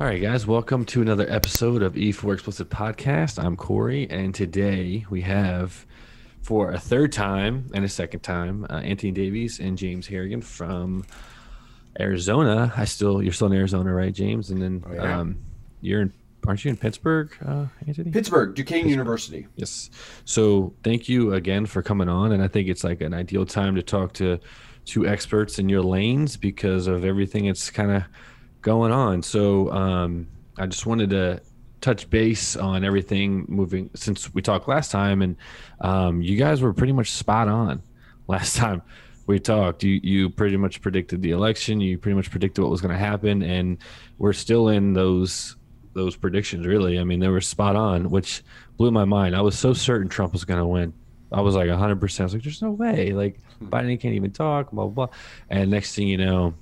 All right, guys, welcome to another episode of E4 Explicit Podcast. I'm Corey, and today we have, for a third time and a second time, uh, Anthony Davies and James Harrigan from Arizona. I still, you're still in Arizona, right, James? And then Oh, yeah. um, you're in, aren't you in Pittsburgh, uh, Anthony? Pittsburgh, Duquesne University. Yes. So thank you again for coming on, and I think it's like an ideal time to talk to two experts in your lanes because of everything It's kind of going on. So um, I just wanted to touch base on everything moving since we talked last time, and um, you guys were pretty much spot on last time we talked. You you pretty much predicted the election. You pretty much predicted what was going to happen, and we're still in those those predictions. Really, I mean, they were spot on, which blew my mind. I was so certain Trump was going to win. I was like 100. percent I was like, "There's no way!" Like Biden can't even talk. Blah blah. blah. And next thing you know,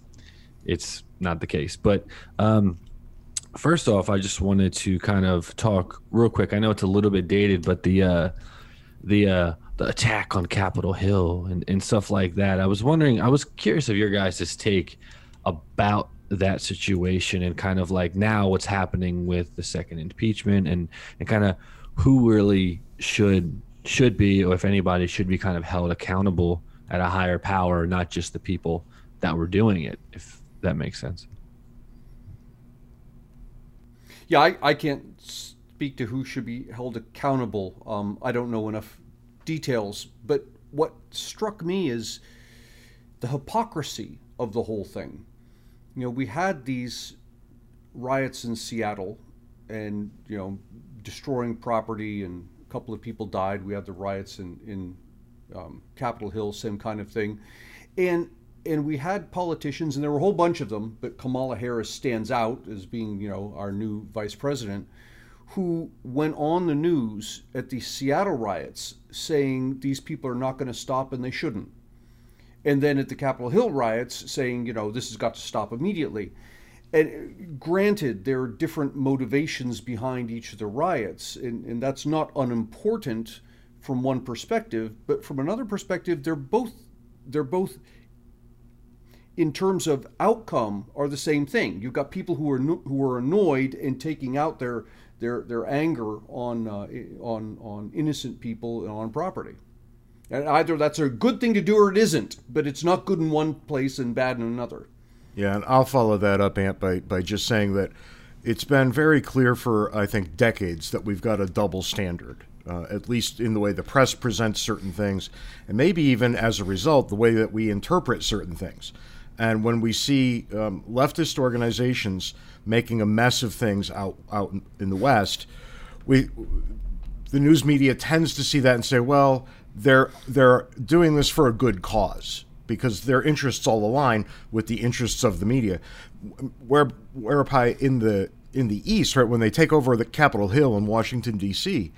it's not the case. But um, first off, I just wanted to kind of talk real quick. I know it's a little bit dated, but the uh, the uh, the attack on Capitol Hill and, and stuff like that. I was wondering. I was curious of your guys' take about that situation and kind of like now what's happening with the second impeachment and and kind of who really should should be or if anybody should be kind of held accountable at a higher power not just the people that were doing it if that makes sense Yeah, I, I can't speak to who should be held accountable. Um, I don't know enough details. But what struck me is the hypocrisy of the whole thing. You know, we had these riots in Seattle and, you know, destroying property, and a couple of people died. We had the riots in, in um, Capitol Hill, same kind of thing. And and we had politicians, and there were a whole bunch of them, but Kamala Harris stands out as being, you know, our new vice president, who went on the news at the Seattle riots saying these people are not going to stop and they shouldn't. And then at the Capitol Hill riots saying, you know, this has got to stop immediately. And granted, there are different motivations behind each of the riots, and, and that's not unimportant from one perspective, but from another perspective, they're both they're both in terms of outcome are the same thing. You've got people who are who are annoyed and taking out their their their anger on uh, on on innocent people and on property. And either that's a good thing to do or it isn't, but it's not good in one place and bad in another. Yeah, and I'll follow that up, Ant, by, by just saying that it's been very clear for, I think, decades that we've got a double standard, uh, at least in the way the press presents certain things, and maybe even as a result, the way that we interpret certain things. And when we see um, leftist organizations making a mess of things out, out in the West, we the news media tends to see that and say, well, they're they're doing this for a good cause because their interests all align with the interests of the media. Where whereby in the in the East, right, when they take over the Capitol Hill in Washington D.C.,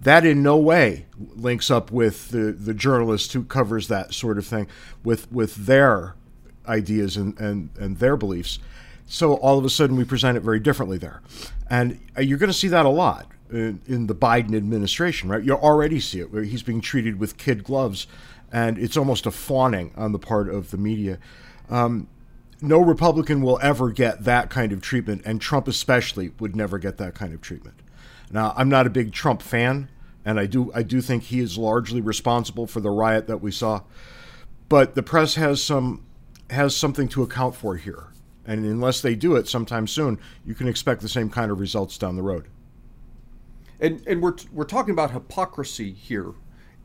that in no way links up with the, the journalist who covers that sort of thing with with their ideas and, and, and their beliefs. So all of a sudden we present it very differently there. And uh, you're going to see that a lot in, in the Biden administration, right? You already see it where he's being treated with kid gloves, and it's almost a fawning on the part of the media. Um, no Republican will ever get that kind of treatment, and Trump especially would never get that kind of treatment. Now, I'm not a big Trump fan, and I do I do think he is largely responsible for the riot that we saw. But the press has some has something to account for here. And unless they do it sometime soon, you can expect the same kind of results down the road. And and we're we're talking about hypocrisy here.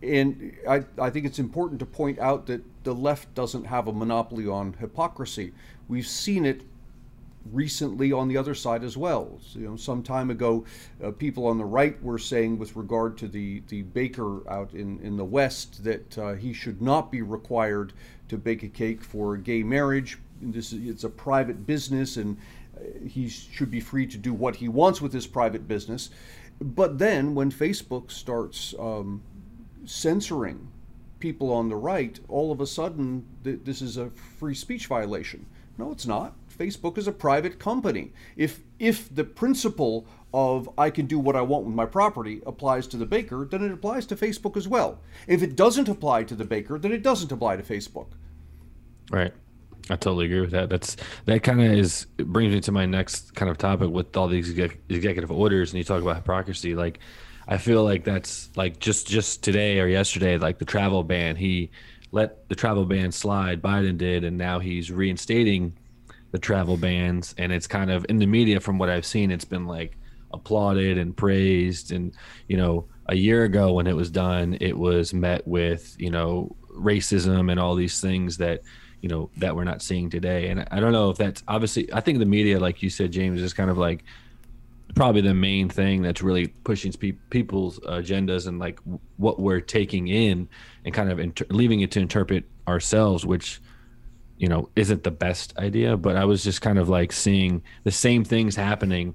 And I, I think it's important to point out that the left doesn't have a monopoly on hypocrisy. We've seen it recently on the other side as well. So, you know, some time ago, uh, people on the right were saying, with regard to the the baker out in in the West, that uh, he should not be required to bake a cake for gay marriage. This is, it's a private business, and uh, he should be free to do what he wants with his private business. But then, when Facebook starts um, censoring people on the right, all of a sudden th- this is a free speech violation. No, it's not. Facebook is a private company. If if the principle of I can do what I want with my property applies to the baker, then it applies to Facebook as well. If it doesn't apply to the baker, then it doesn't apply to Facebook. Right. I totally agree with that. That's that kind of is brings me to my next kind of topic with all these exec, executive orders, and you talk about hypocrisy. Like, I feel like that's like just just today or yesterday, like the travel ban. He let the travel ban slide. Biden did, and now he's reinstating the travel bans. And it's kind of in the media, from what I've seen, it's been like applauded and praised. And you know, a year ago when it was done, it was met with you know racism and all these things that you know that we're not seeing today. And I don't know if that's obviously. I think the media, like you said, James, is kind of like probably the main thing that's really pushing pe- people's agendas and like what we're taking in and kind of inter- leaving it to interpret ourselves, which you know isn't the best idea. But I was just kind of like seeing the same things happening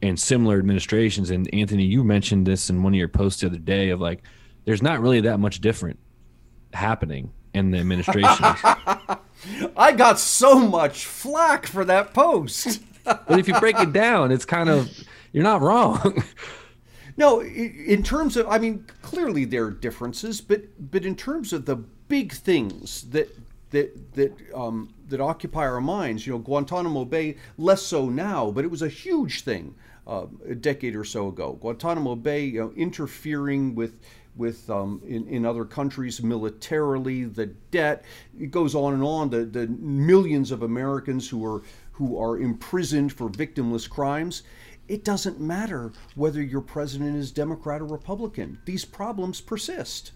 in similar administrations. And Anthony, you mentioned this in one of your posts the other day of like, there's not really that much different happening in the administration. I got so much flack for that post. but if you break it down, it's kind of you're not wrong. no, in terms of, I mean, clearly there are differences, but but in terms of the big things that that that um, that occupy our minds, you know, Guantanamo Bay less so now, but it was a huge thing uh, a decade or so ago. Guantanamo Bay, you know, interfering with with um, in, in other countries militarily, the debt. It goes on and on. The, the millions of Americans who are who are imprisoned for victimless crimes. It doesn't matter whether your president is Democrat or Republican. These problems persist.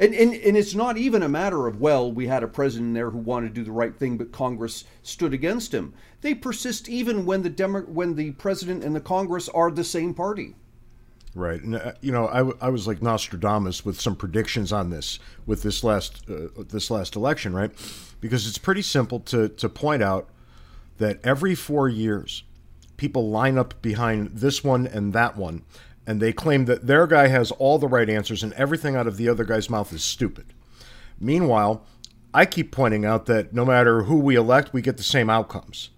And, and, and it's not even a matter of, well, we had a president there who wanted to do the right thing, but Congress stood against him. They persist even when the, Demo- when the president and the Congress are the same party. Right, and uh, you know, I, I was like Nostradamus with some predictions on this with this last uh, this last election, right? Because it's pretty simple to to point out that every four years, people line up behind this one and that one, and they claim that their guy has all the right answers and everything out of the other guy's mouth is stupid. Meanwhile, I keep pointing out that no matter who we elect, we get the same outcomes.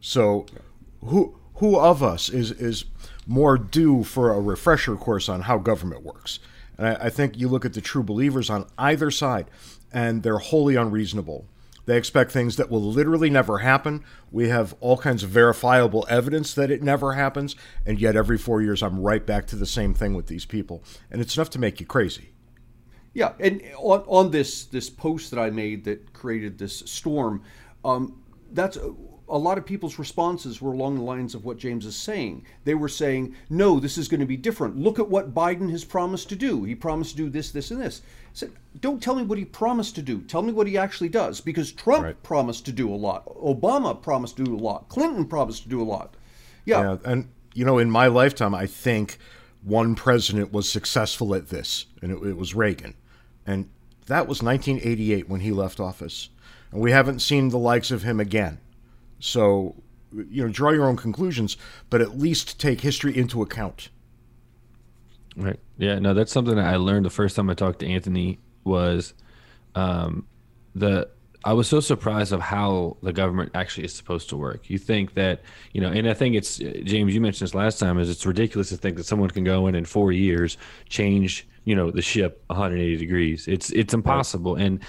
So, who who of us is is more due for a refresher course on how government works. And I, I think you look at the true believers on either side, and they're wholly unreasonable. They expect things that will literally never happen. We have all kinds of verifiable evidence that it never happens, and yet every four years I'm right back to the same thing with these people. And it's enough to make you crazy. Yeah, and on, on this this post that I made that created this storm, um, that's a lot of people's responses were along the lines of what James is saying. They were saying, no, this is going to be different. Look at what Biden has promised to do. He promised to do this, this, and this. Said, don't tell me what he promised to do. Tell me what he actually does. Because Trump right. promised to do a lot. Obama promised to do a lot. Clinton promised to do a lot. Yeah. yeah. And, you know, in my lifetime, I think one president was successful at this, and it, it was Reagan. And that was 1988 when he left office. And we haven't seen the likes of him again. So, you know, draw your own conclusions, but at least take history into account. Right. Yeah. No, that's something that I learned the first time I talked to Anthony was um, the I was so surprised of how the government actually is supposed to work. You think that, you know, and I think it's James. You mentioned this last time. Is it's ridiculous to think that someone can go in in four years change, you know, the ship 180 degrees. It's it's impossible. And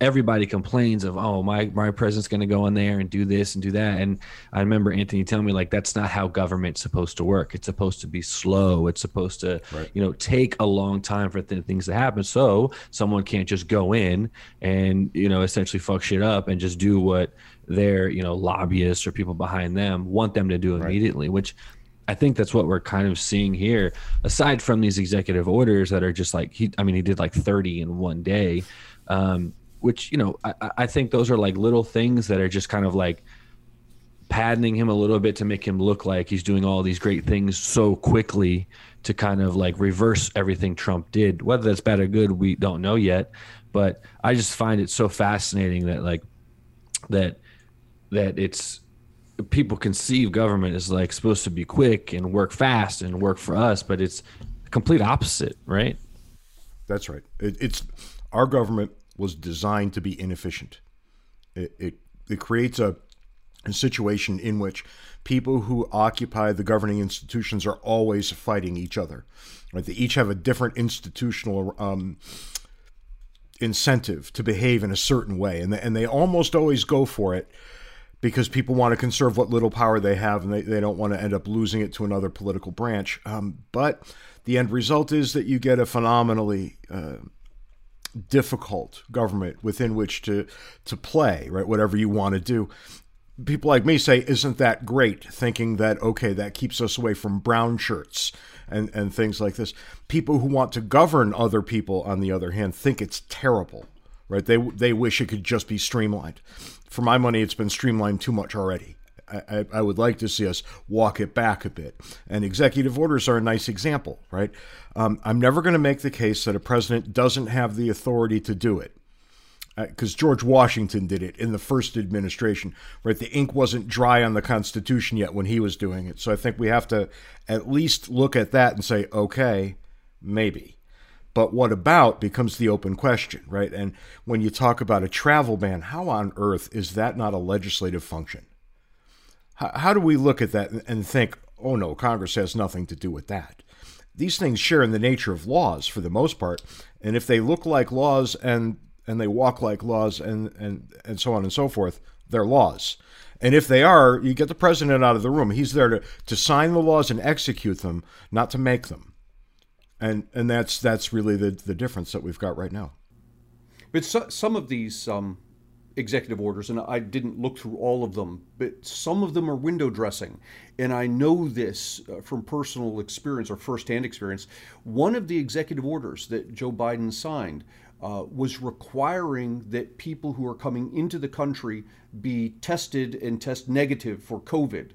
everybody complains of oh my my president's going to go in there and do this and do that and i remember anthony telling me like that's not how government's supposed to work it's supposed to be slow it's supposed to right. you know take a long time for th- things to happen so someone can't just go in and you know essentially fuck shit up and just do what their you know lobbyists or people behind them want them to do immediately right. which I think that's what we're kind of seeing here. Aside from these executive orders that are just like he, I mean, he did like 30 in one day. Um, which you know I, I think those are like little things that are just kind of like padding him a little bit to make him look like he's doing all these great things so quickly to kind of like reverse everything Trump did. Whether that's bad or good, we don't know yet. But I just find it so fascinating that like that that it's people conceive government is like supposed to be quick and work fast and work for us, but it's complete opposite, right? That's right. It, it's our government was designed to be inefficient. It, it, it creates a, a situation in which people who occupy the governing institutions are always fighting each other. Right? They each have a different institutional um, incentive to behave in a certain way, and they, and they almost always go for it because people want to conserve what little power they have, and they, they don't want to end up losing it to another political branch. Um, but the end result is that you get a phenomenally uh, difficult government within which to to play, right? Whatever you want to do. People like me say, "Isn't that great?" Thinking that okay, that keeps us away from brown shirts and and things like this. People who want to govern other people, on the other hand, think it's terrible, right? They they wish it could just be streamlined. For my money, it's been streamlined too much already. I, I, would like to see us walk it back a bit. And executive orders are a nice example, right? Um, I'm never going to make the case that a president doesn't have the authority to do it. Because uh, George Washington did it in the first administration, right? The ink wasn't dry on the Constitution yet when he was doing it. So I think we have to at least look at that and say, okay, maybe. But what about becomes the open question, right? And when you talk about a travel ban, how on earth is that not a legislative function? How, how do we look at that and think, oh no, Congress has nothing to do with that? These things share in the nature of laws for the most part, and if they look like laws and and they walk like laws and and and so on and so forth, they're laws. And if they are, you get the president out of the room. He's there to, to sign the laws and execute them, not to make them. And and that's that's really the the difference that we've got right now. But so, some of these um, executive orders, and I didn't look through all of them, but some of them are window dressing. And I know this uh, from personal experience or firsthand experience. One of the executive orders that Joe Biden signed uh, was requiring that people who are coming into the country be tested and test negative for COVID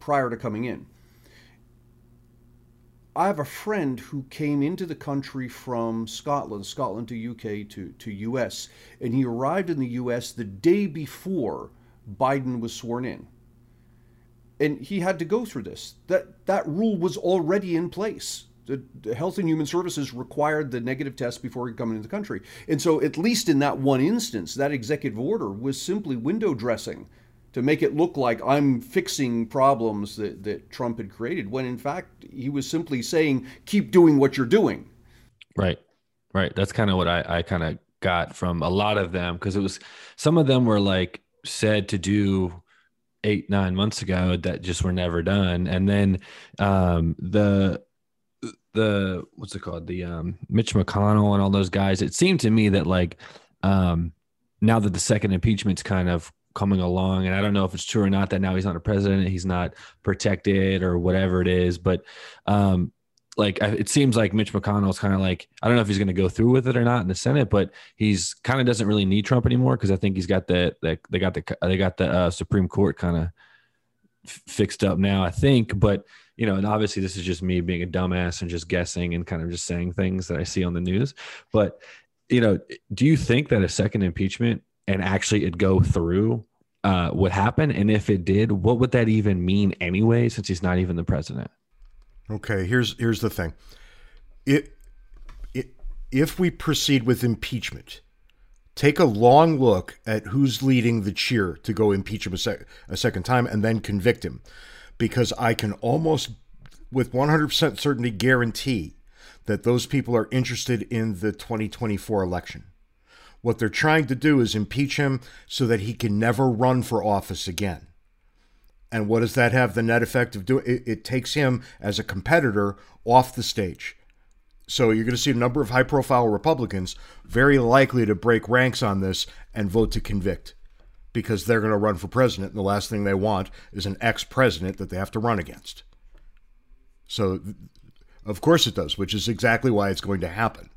prior to coming in. I have a friend who came into the country from Scotland, Scotland to UK to, to US, and he arrived in the US the day before Biden was sworn in. And he had to go through this. That that rule was already in place. The, the Health and Human Services required the negative test before he come into the country. And so at least in that one instance, that executive order was simply window dressing to make it look like I'm fixing problems that, that Trump had created, when in fact he was simply saying, keep doing what you're doing. Right. Right. That's kind of what I, I kind of got from a lot of them because it was some of them were like said to do eight, nine months ago that just were never done. And then um, the, the what's it called the um Mitch McConnell and all those guys it seemed to me that like um now that the second impeachment's kind of coming along and i don't know if it's true or not that now he's not a president he's not protected or whatever it is but um like it seems like mitch mcconnell's kind of like i don't know if he's going to go through with it or not in the senate but he's kind of doesn't really need trump anymore because i think he's got the, the they got the they got the uh, supreme court kind of f- fixed up now i think but you know and obviously this is just me being a dumbass and just guessing and kind of just saying things that i see on the news but you know do you think that a second impeachment and actually it go through uh, would happen? And if it did, what would that even mean anyway, since he's not even the president? Okay, here's here's the thing. It, it if we proceed with impeachment, take a long look at who's leading the cheer to go impeach him a, sec- a second time and then convict him, because I can almost, with 100% certainty, guarantee that those people are interested in the 2024 election. What they're trying to do is impeach him so that he can never run for office again. And what does that have the net effect of doing? It, it takes him as a competitor off the stage. So you're going to see a number of high profile Republicans very likely to break ranks on this and vote to convict because they're going to run for president. And the last thing they want is an ex president that they have to run against. So, of course, it does, which is exactly why it's going to happen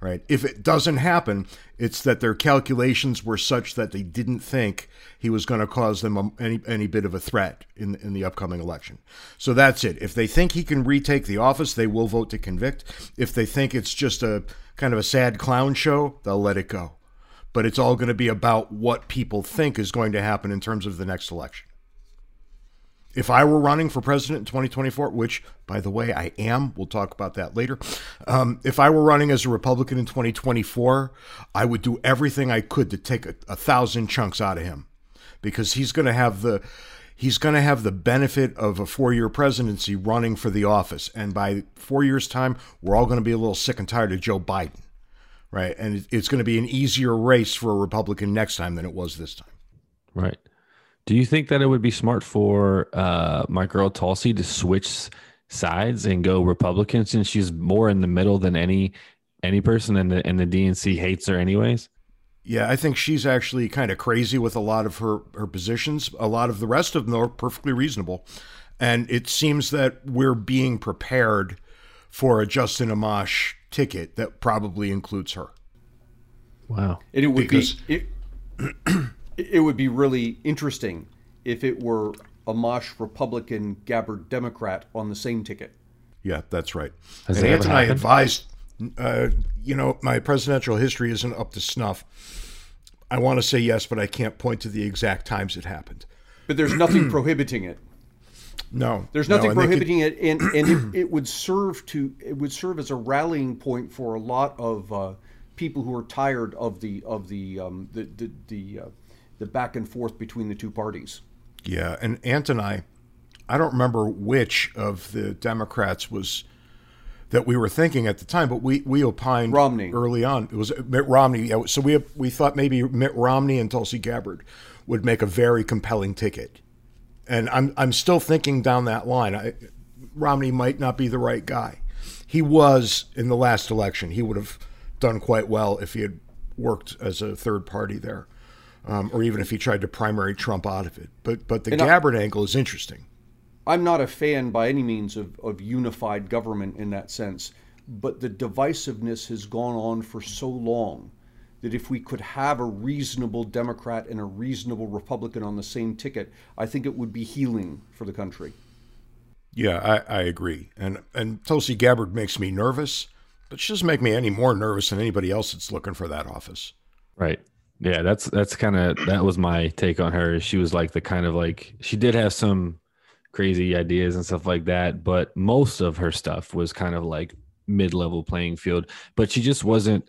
right? If it doesn't happen, it's that their calculations were such that they didn't think he was going to cause them um, any any bit of a threat in in the upcoming election. So that's it. If they think he can retake the office, they will vote to convict. If they think it's just a kind of a sad clown show, they'll let it go. But it's all going to be about what people think is going to happen in terms of the next election if I were running for president in 2024, which, by the way, I am, we'll talk about that later. Um, if I were running as a Republican in 2024, I would do everything I could to take a, a thousand chunks out of him, because he's going to have the he's going to have the benefit of a four-year presidency running for the office, and by four years' time, we're all going to be a little sick and tired of Joe Biden, right? And it's going to be an easier race for a Republican next time than it was this time. Right. Do you think that it would be smart for uh, my girl Tulsi to switch sides and go Republican since she's more in the middle than any any person and the and the DNC hates her anyways? Yeah, I think she's actually kind of crazy with a lot of her her positions. A lot of the rest of them are perfectly reasonable, and it seems that we're being prepared for a Justin Amash ticket that probably includes her. Wow. And it would Because- be it, it would be really interesting if it were Amash Republican, Gabbard Democrat on the same ticket. Yeah, that's right. Has and that and I happened? advised, uh, you know, my presidential history isn't up to snuff. I want to say yes, but I can't point to the exact times it happened. But there's nothing prohibiting it. No, There's nothing and they could- prohibiting it, and and it, it would serve to it would serve as a rallying point for a lot of uh, people who are tired of the of the um, the the the, uh, the back and forth between the two parties. Yeah, and Ant and I, I don't remember which of the Democrats was that we were thinking at the time, but we we opined Romney. early on. It was uh, Mitt Romney. Yeah, so we we thought maybe Mitt Romney and Tulsi Gabbard would make a very compelling ticket, and I'm I'm still thinking down that line. I, Romney might not be the right guy. He was in the last election. He would have done quite well if he had worked as a third party there, um, or even if he tried to primary Trump out of it. But but the And I- Gabbard angle is interesting. I'm not a fan by any means of, of unified government in that sense, but the divisiveness has gone on for so long that if we could have a reasonable Democrat and a reasonable Republican on the same ticket, I think it would be healing for the country. Yeah, I, I agree. And and Tulsi Gabbard makes me nervous, but she doesn't make me any more nervous than anybody else that's looking for that office. Right. Yeah, that's that's kind of that was my take on her. She was like the kind of like she did have some crazy ideas and stuff like that, but most of her stuff was kind of like mid-level playing field. But she just wasn't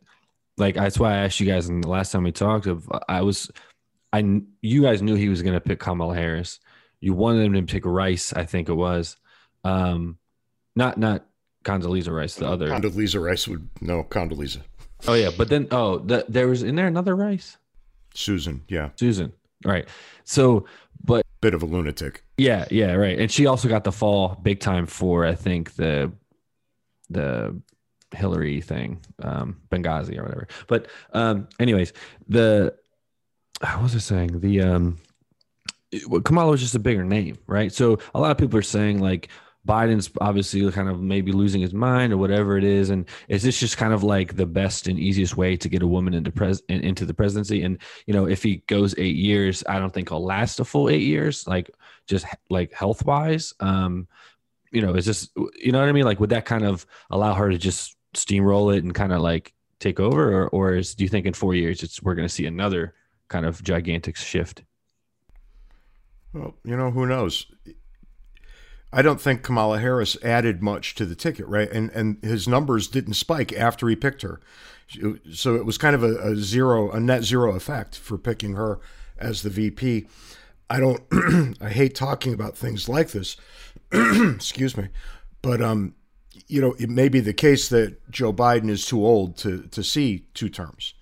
like that's why I asked you guys in the last time we talked of I was I you guys knew he was going to pick Kamala Harris. You wanted him to pick Rice, I think it was. Um not not Condoleezza Rice, the other. Condoleezza Rice would no Condoleezza. oh yeah, but then oh, the, there was in there another Rice? Susan, yeah, Susan. Right. So, but bit of a lunatic. yeah, yeah, right. And she also got the fall big time for I think the the Hillary thing, um, Benghazi or whatever. But um, anyways, the what was I saying? The um, Kamala was just a bigger name, right? So a lot of people are saying like Biden's obviously kind of maybe losing his mind or whatever it is, and is this just kind of like the best and easiest way to get a woman into pres into the presidency? And you know, if he goes eight years, I don't think he'll last a full eight years, like just like health wise. Um, you know, is this you know what I mean? Like, would that kind of allow her to just steamroll it and kind of like take over, or or is do you think in four years it's we're going to see another kind of gigantic shift? Well, you know who knows. I don't think Kamala Harris added much to the ticket, right? And and his numbers didn't spike after he picked her, so it was kind of a, a zero, a net zero effect for picking her as the VP. I don't, I hate talking about things like this. Excuse me, but um, you know, it may be the case that Joe Biden is too old to to see two terms,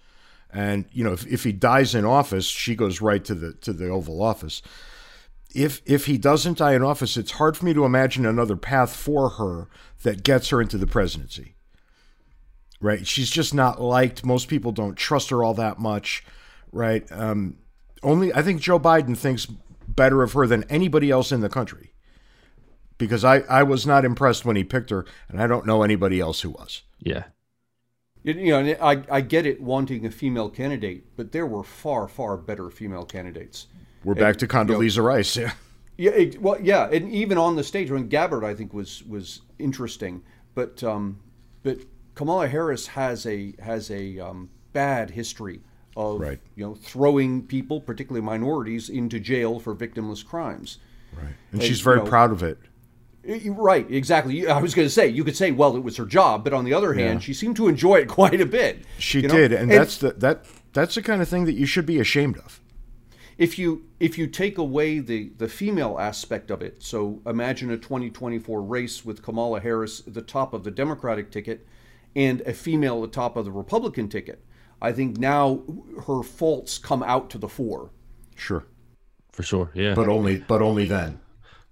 and you know, if, if he dies in office, she goes right to the to the Oval Office if if he doesn't die in office, it's hard for me to imagine another path for her that gets her into the presidency. Right? She's just not liked. Most people don't trust her all that much. Right? Um, only I think Joe Biden thinks better of her than anybody else in the country. Because I, I was not impressed when he picked her, and I don't know anybody else who was. Yeah, You you know, I, I get it wanting a female candidate, but there were far, far better female candidates. We're back to Condoleezza Rice. Yeah. Yeah, it, well, yeah, and even on the stage, when Gabbard, I think was was interesting, but um, but Kamala Harris has a has a um, bad history of Right. you know throwing people, particularly minorities, into jail for victimless crimes. Right. And Hey, she's very you know, proud of it. Right, exactly. I was going to say you could say, well, it was her job, but on the other hand, she seemed to enjoy it quite a bit. She you know? did, and, that's the that that's the kind of thing that you should be ashamed of. If you if you take away the the female aspect of it so imagine a 2024 race with kamala harris at the top of the democratic ticket and a female at the top of the Republican ticket. I think now her faults come out to the fore. Sure. For sure. Yeah. But only but only then.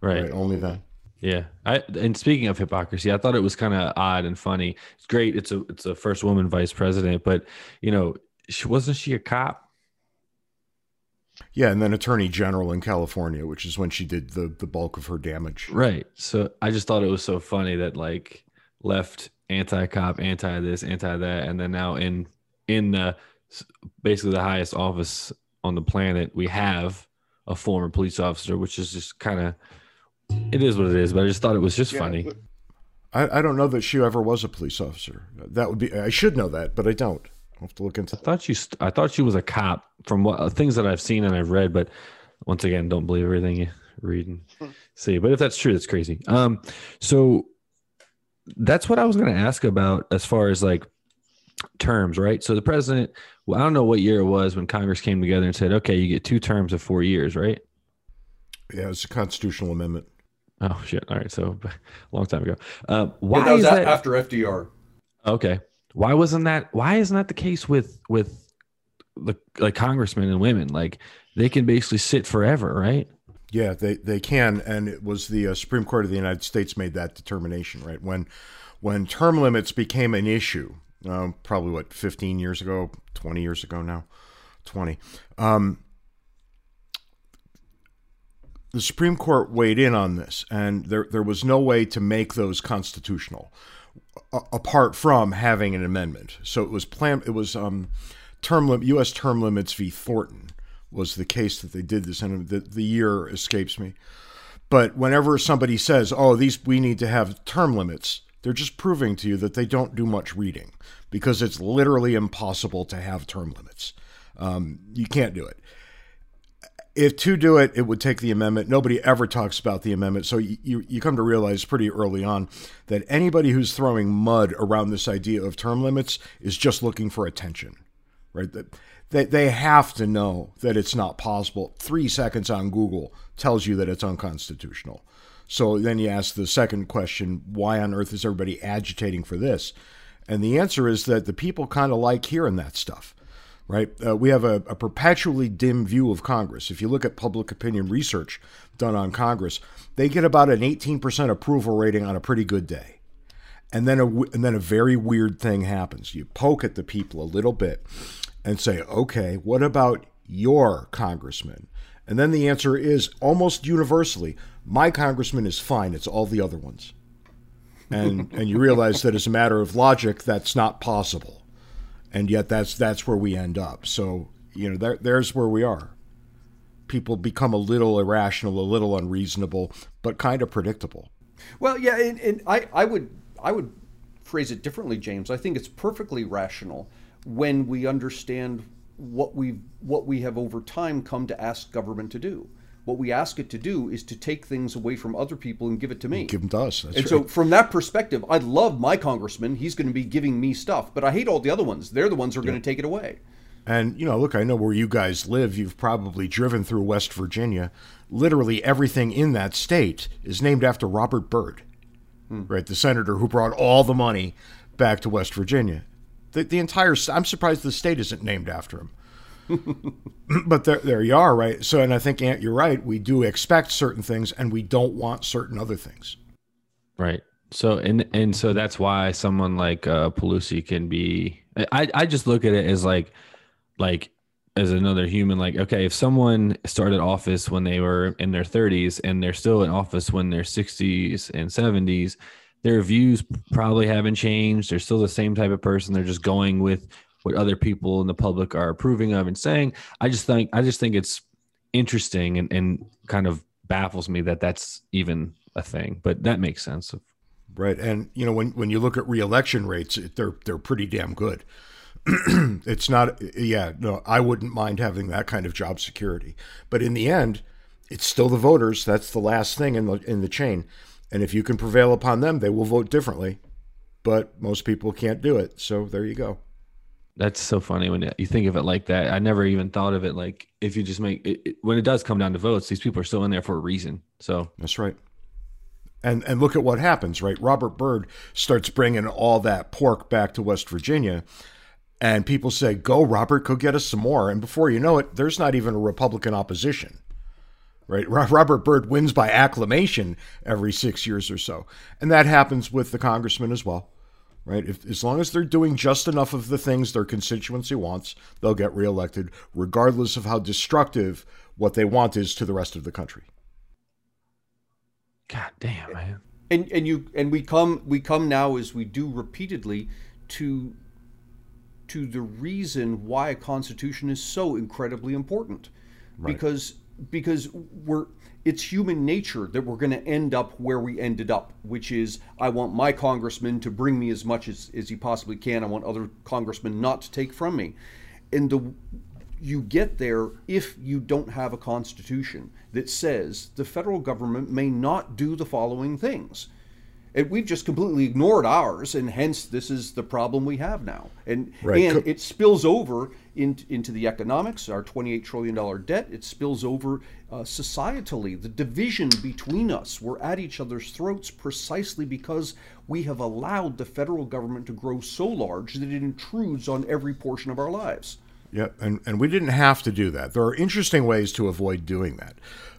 right. Right. Only then. Yeah. I and speaking of hypocrisy, I thought it was kind of odd and funny. It's great. It's a it's a first woman vice president, but you know, she wasn't she a cop? Yeah, and then attorney general in California, which is when she did the the bulk of her damage. Right. So I just thought it was so funny that like left anti cop, anti this, anti that, and then now in in the basically the highest office on the planet, we have a former police officer, which is just kind of it is what it is. But I just thought it was just funny. I, I don't know that she ever was a police officer. That would be I should know that, but I don't. I'll have to look into I thought she st- I thought she was a cop from what uh, things that I've seen and I've read, but once again, don't believe everything you read and see. But if that's true, that's crazy. Um, so that's what I was going to ask about as far as like terms, right? So the president, well, I don't know what year it was when Congress came together and said, okay, you get two terms of four years, right? Yeah, it's a constitutional amendment. Oh shit! All right, so a long time ago. Uh, why Yeah, that was is that? after FDR. Okay. Why wasn't that why isn't that the case with with the like congressmen and women? Like they can basically sit forever, right? Yeah, they, they can, and it was the uh, Supreme Court of the United States made that determination, right? When when term limits became an issue, um, probably what fifteen years ago, twenty years ago now, twenty. Um, the Supreme Court weighed in on this, and there there was no way to make those constitutional apart from having an amendment. So it was plan. It was um, term lim- U.S. term limits v. Thornton was the case that they did this, and the, the year escapes me. But whenever somebody says, "Oh, these we need to have term limits," they're just proving to you that they don't do much reading because it's literally impossible to have term limits. Um, you can't do it if to do it, it would take the amendment. Nobody ever talks about the amendment. So you, you, come to realize pretty early on that anybody who's throwing mud around this idea of term limits is just looking for attention, right? That they, they have to know that it's not possible. Three seconds on Google tells you that it's unconstitutional. So then you ask the second question why on earth is everybody agitating for this? And the answer is that the people kind of like hearing that stuff right? Uh, we have a, a perpetually dim view of Congress. If you look at public opinion research done on Congress, they get about an 18% approval rating on a pretty good day. And then a, and then a very weird thing happens. You poke at the people a little bit and say, okay, what about your congressman? And then the answer is almost universally, my congressman is fine. It's all the other ones. And, and you realize that as a matter of logic, that's not possible and yet that's that's where we end up. So you know, there, there's where we are. People become a little irrational, a little unreasonable, but kind of predictable. Well, yeah, and, and I, I would I would phrase it differently, James. I think it's perfectly rational when we understand what we what we have over time come to ask government to do. What we ask it to do is to take things away from other people and give it to me. Give them to us. And right. so, from that perspective, I love my congressman. He's going to be giving me stuff, but I hate all the other ones. They're the ones who are going to take it away. And, you know, look, I know where you guys live. You've probably driven through West Virginia. Literally everything in that state is named after Robert Byrd, hmm. right? The senator who brought all the money back to West Virginia. The, the entire, I'm surprised the state isn't named after him. But there, there you are, right? So, and I think, Ant, you're right. We do expect certain things and we don't want certain other things. Right. So and and so that's why someone like uh, Pelosi can be. I I just look at it as like like as another human. Like okay, if someone started office when they were in their 30s and they're still in office when they're 60s and 70s, their views probably haven't changed. They're still the same type of person. They're just going with what other people in the public are approving of and saying. I just think I just think it's interesting and, and kind of baffles me that that's even a thing. But that makes sense. Right. And you know, when when you look at reelection rates, they're they're pretty damn good. it's not yeah, no, I wouldn't mind having that kind of job security. But in the end, it's still the voters, that's the last thing in the in the chain. And if you can prevail upon them, they will vote differently. But most people can't do it. So there you go. That's so funny when you think of it like that. I never even thought of it like if you just make it, it- when it does come down to votes, these people are still in there for a reason. So That's right. And and look at what happens, right? Robert Byrd starts bringing all that pork back to West Virginia, and people say, "Go, Robert, go get us some more." And before you know it, there's not even a Republican opposition, right? Robert Byrd wins by acclamation every six years or so, and that happens with the congressman as well, right? If as long as they're doing just enough of the things their constituency wants, they'll get reelected, regardless of how destructive what they want is to the rest of the country. God damn, man. And and you and we come we come now as we do repeatedly to to the reason why a constitution is so incredibly important. Right. Because because we're it's human nature that we're going to end up where we ended up, which is I want my congressman to bring me as much as, as he possibly can. I want other congressmen not to take from me. And the you get there if you don't have a constitution that says the federal government may not do the following things. And we've just completely ignored ours, and hence this is the problem we have now. And right. and it spills over in, into the economics, our $28 trillion debt. It spills over uh, societally, the division between us. We're at each other's throats precisely because we have allowed the federal government to grow so large that it intrudes on every portion of our lives. Yeah, and, and we didn't have to do that. There are interesting ways to avoid doing that.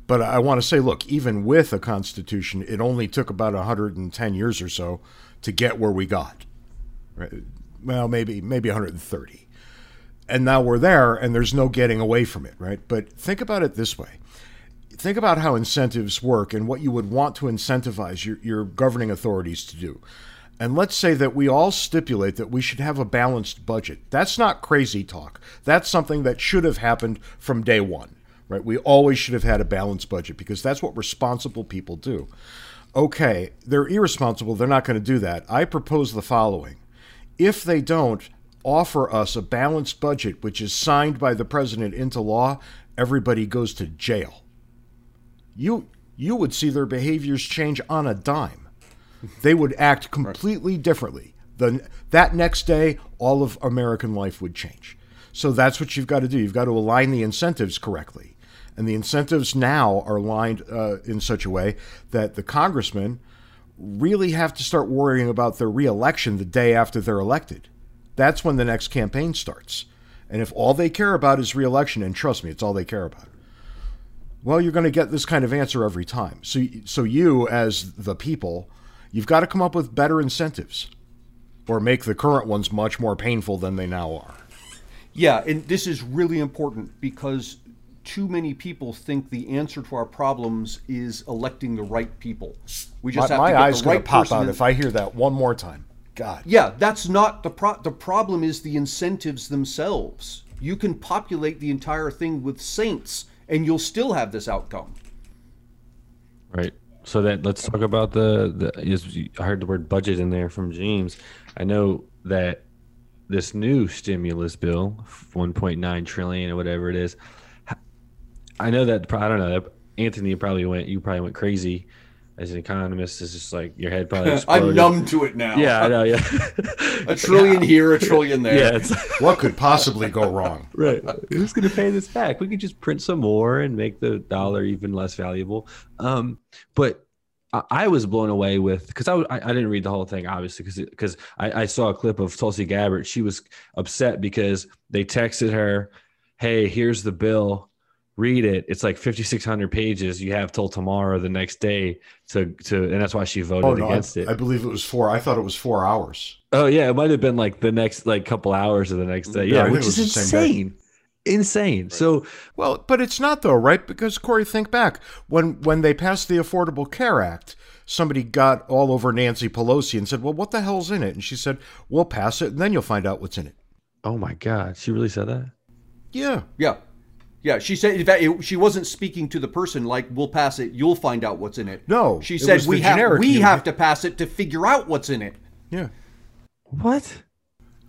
But I want to say, look, even with a constitution, it only took about 110 years or so to get where we got. Right? Well, maybe maybe 130. And now we're there, and there's no getting away from it, right? But think about it this way. Think about how incentives work and what you would want to incentivize your, your governing authorities to do. And let's say that we all stipulate that we should have a balanced budget. That's not crazy talk. That's something that should have happened from day one, right? We always should have had a balanced budget because that's what responsible people do. Okay, they're irresponsible. They're not going to do that. I propose the following. If they don't offer us a balanced budget, which is signed by the president into law, everybody goes to jail. You, you would see their behaviors change on a dime they would act completely right. differently. The, that next day, all of American life would change. So that's what you've got to do. You've got to align the incentives correctly. And the incentives now are aligned uh, in such a way that the congressmen really have to start worrying about their reelection the day after they're elected. That's when the next campaign starts. And if all they care about is reelection, and trust me, it's all they care about, well, you're going to get this kind of answer every time. So, so you, as the people, You've got to come up with better incentives or make the current ones much more painful than they now are. Yeah, and this is really important because too many people think the answer to our problems is electing the right people. We just my, have to get eyes the right pop out if I hear that one more time. God. Yeah, that's not the pro- the problem is the incentives themselves. You can populate the entire thing with saints and you'll still have this outcome. Right. So then let's talk about the the. I heard the word budget in there from James. I know that this new stimulus bill, 1.9 trillion or whatever it is. I know that I don't know. Anthony probably went. You probably went crazy as an economist. It's just like your head probably. I'm numb to it now. Yeah, I know. Yeah, a trillion here, a trillion there. Yeah, what could possibly go wrong? Right. Who's going to pay this back? We could just print some more and make the dollar even less valuable. Um, but I was blown away with because I, I didn't read the whole thing obviously because because I, I, saw a clip of Tulsi Gabbard. She was upset because they texted her, "Hey, here's the bill. Read it. It's like 5,600 pages. You have till tomorrow, the next day, to to." And that's why she voted oh, no, against I, it. I believe it was four. I thought it was four hours. Oh yeah, it might have been like the next like couple hours of the next day. Yeah, yeah which is insane insane. Right. So, well, but it's not though, right? Because Corey, think back when when they passed the Affordable Care Act, somebody got all over Nancy Pelosi and said, "Well, what the hell's in it?" And she said, "We'll pass it, and then you'll find out what's in it." Oh my God, she really said that? Yeah, yeah, yeah. She said, in fact, it, she wasn't speaking to the person like, "We'll pass it, you'll find out what's in it." No, she said, "We have we have to pass it to figure out what's in it." Yeah. What?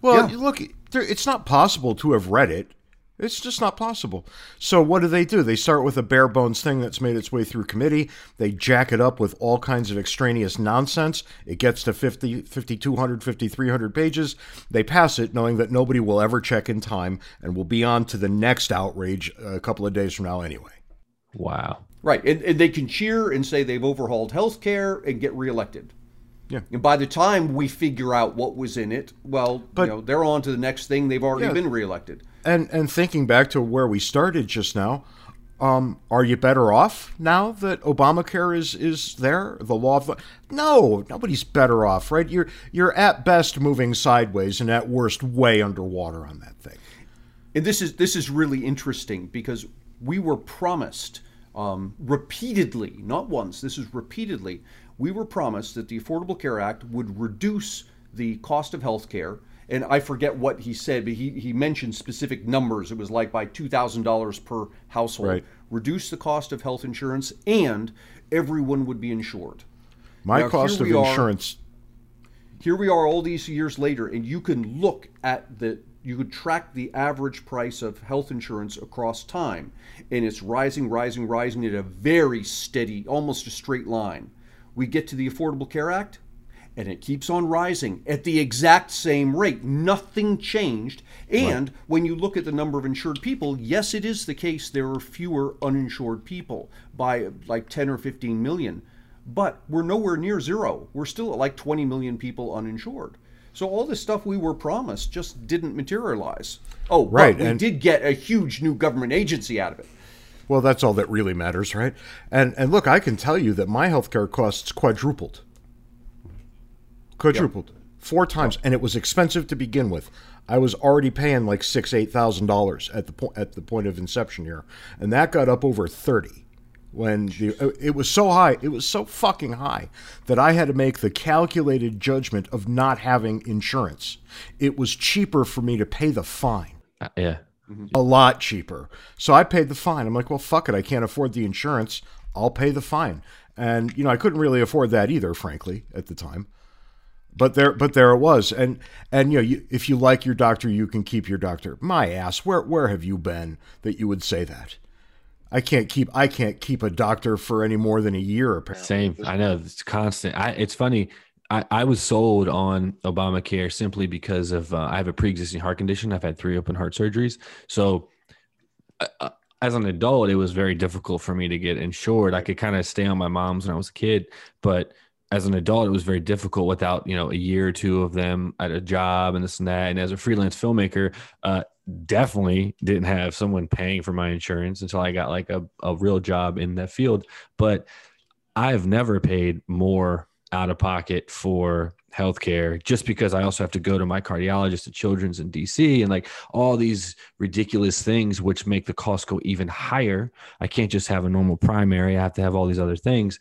Well, yeah. look, it's not possible to have read it it's just not possible. So what do they do? They start with a bare bones thing that's made its way through committee. They jack it up with all kinds of extraneous nonsense. It gets to 50, 5,200, 5,300 pages. They pass it knowing that nobody will ever check in time and will be on to the next outrage a couple of days from now anyway. Wow. Right, and, and they can cheer and say they've overhauled healthcare and get reelected. Yeah. And by the time we figure out what was in it, well, But- you know, they're on to the next thing. They've already Yeah. been reelected. And and thinking back to where we started just now, um, are you better off now that Obamacare is is there? The law of the no, nobody's better off, right? You're you're at best moving sideways and at worst way underwater on that thing. And this is this is really interesting because we were promised um, repeatedly, not once. This is repeatedly. We were promised that the Affordable Care Act would reduce the cost of health care. And I forget what he said, but he, he mentioned specific numbers. It was like by $2,000 per household. Right. Reduce the cost of health insurance, and everyone would be insured. My Now, cost of we are- insurance here we are all these years later and you can look at the you could track the average price of health insurance across time and it's rising rising rising at a very steady almost a straight line we get to the affordable care act and it keeps on rising at the exact same rate nothing changed and when you look at the number of insured people yes it is the case there are fewer uninsured people by like 10 or 15 million but we're nowhere near zero. We're still at like 20 million people uninsured. So all this stuff we were promised just didn't materialize. Oh, but Right, we and- did get a huge new government agency out of it. Well, that's all that really matters, right? And and look, I can tell you that my healthcare costs quadrupled. Quadrupled. Four times. And it was expensive to begin with. I was already paying like six, eight thousand dollars at the point at the point of inception here. And that got up over thirty. When the, uh, it was so high, it was so fucking high that I had to make the calculated judgment of not having insurance. It was cheaper for me to pay the fine Uh, yeah. a lot cheaper. So I paid the fine. I'm like, well, fuck it. I can't afford the insurance. I'll pay the fine. And you know, I couldn't really afford that either, frankly, at the time. But there, but there it was. And and you know, you, if you like your doctor, you can keep your doctor. My ass, where where have you been that you would say that? I can't keep I can't keep a doctor for any more than a year. Apparently. Same. I know it's constant. I, it's funny. I, I was sold on Obamacare simply because of uh, I have a pre-existing heart condition. I've had three open heart surgeries. So, uh, uh, as an adult, it was very difficult for me to get insured. I could kind of stay on my mom's when I was a kid, but as an adult, it was very difficult without you know a year or two of them at a job and this and that. And as a freelance filmmaker, uh, definitely didn't have someone paying for my insurance until I got like a, a real job in that field. But I've never paid more out of pocket for healthcare just because I also have to go to my cardiologist at Children's in DC and like all these ridiculous things which make the cost go even higher. I can't just have a normal primary. I have to have all these other things.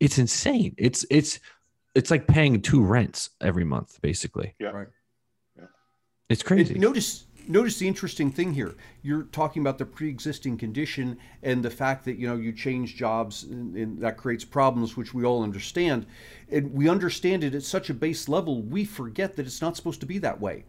It's insane. It's it's it's like paying two rents every month basically. Yeah. Right. Yeah. It's crazy. And notice notice the interesting thing here. You're talking about the pre-existing condition and the fact that you know you change jobs and, and that creates problems, which we all understand. And we understand it at such a base level, we forget that it's not supposed to be that way.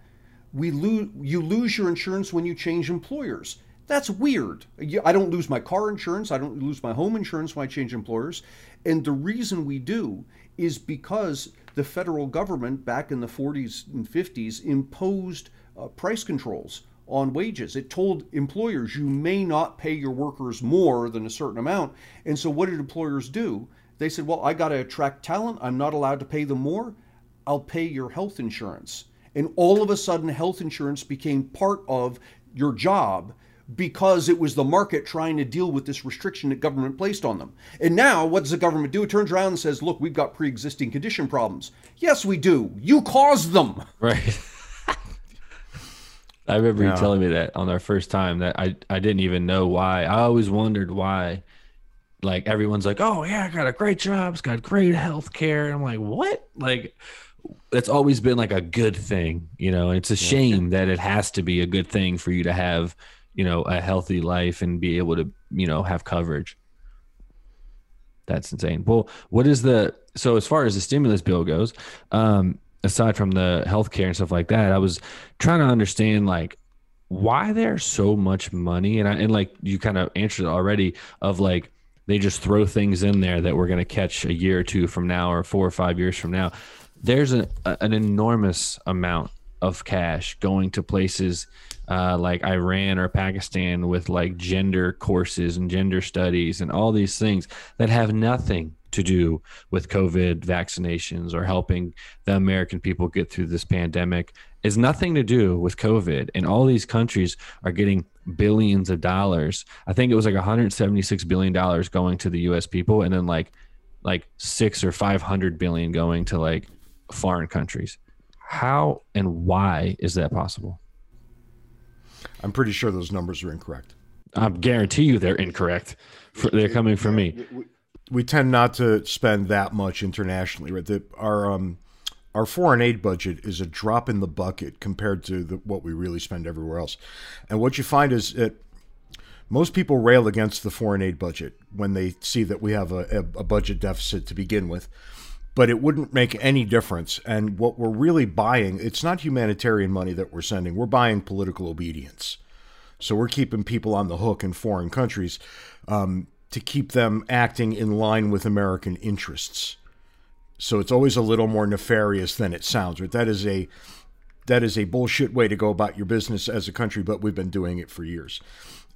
We lose you lose your insurance when you change employers. That's weird. I don't lose my car insurance. I don't lose my home insurance when I change employers. And the reason we do is because the federal government back in the 40s and 50s imposed uh, price controls on wages. It told employers you may not pay your workers more than a certain amount. And so what did employers do? They said, well, I got to attract talent. I'm not allowed to pay them more. I'll pay your health insurance. And all of a sudden, health insurance became part of your job because it was the market trying to deal with this restriction that government placed on them. And now, what does the government do? It turns around and says, look, we've got pre existing condition problems. Yes, we do. You caused them. Right. I remember Yeah. you telling me that on our first time that I, I didn't even know why. I always wondered why like everyone's like, Oh yeah, I got a great job, it's got great health care. And I'm like, What? Like it's always been like a good thing, you know, and it's a shame that it has to be a good thing for you to have, you know, a healthy life and be able to, you know, have coverage. That's insane. Well, what is the so as far as the stimulus bill goes, um, aside from the healthcare and stuff like that, I was trying to understand like why there's so much money, and I and like you kind of answered already of like they just throw things in there that we're going to catch a year or two from now or four or five years from now. There's an enormous amount of cash going to places uh, like Iran or Pakistan with like gender courses and gender studies and all these things that have nothing to do with COVID vaccinations or helping the American people get through this pandemic is nothing to do with COVID. And all these countries are getting billions of dollars. I think it was like 176 billion dollars going to the US people and then like like 6 or 500 billion going to like foreign countries. How and why is that possible? I'm pretty sure those numbers are incorrect. I guarantee you they're incorrect. For, they're coming from me. We, tend not to spend that much internationally. Right? The, our um, our foreign aid budget is a drop in the bucket compared to the, what we really spend everywhere else. And what you find is that most people rail against the foreign aid budget when they see that we have a, a, a budget deficit to begin with but it wouldn't make any difference. And what we're really buying, it's not humanitarian money that we're sending, we're buying political obedience. So we're keeping people on the hook in foreign countries um, to keep them acting in line with American interests. So it's always a little more nefarious than it sounds. Right? That is a that is a bullshit way to go about your business as a country, but we've been doing it for years.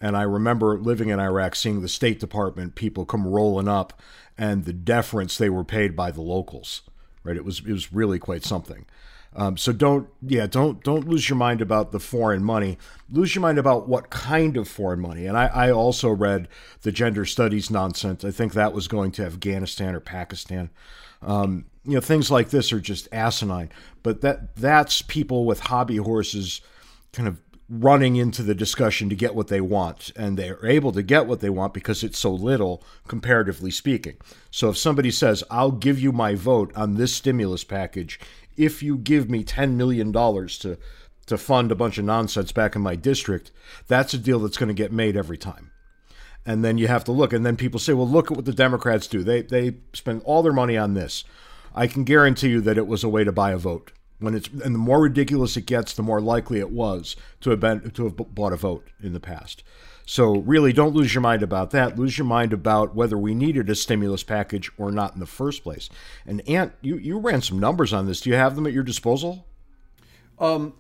And I remember living in Iraq, seeing the State Department people come rolling up and the deference they were paid by the locals. Right, it was it was really quite something. Um, so don't yeah don't don't lose your mind about the foreign money. Lose your mind about what kind of foreign money. And I, I also read the gender studies nonsense. I think that was going to Afghanistan or Pakistan. Um, you know things like this are just asinine. But that that's people with hobby horses kind of running into the discussion to get what they want, and they're able to get what they want because it's so little, comparatively speaking. So if somebody says, I'll give you my vote on this stimulus package if you give me $10 million to, to fund a bunch of nonsense back in my district, that's a deal that's going to get made every time. And then you have to look, and then people say, well, look at what the Democrats do. They, they spend all their money on this. I can guarantee you that it was a way to buy a vote when it's and the more ridiculous it gets, the more likely it was to have been to have bought a vote in the past. So really, don't lose your mind about that. Lose your mind about whether we needed a stimulus package or not in the first place. And Ant, you you ran some numbers on this. Do you have them at your disposal? Um,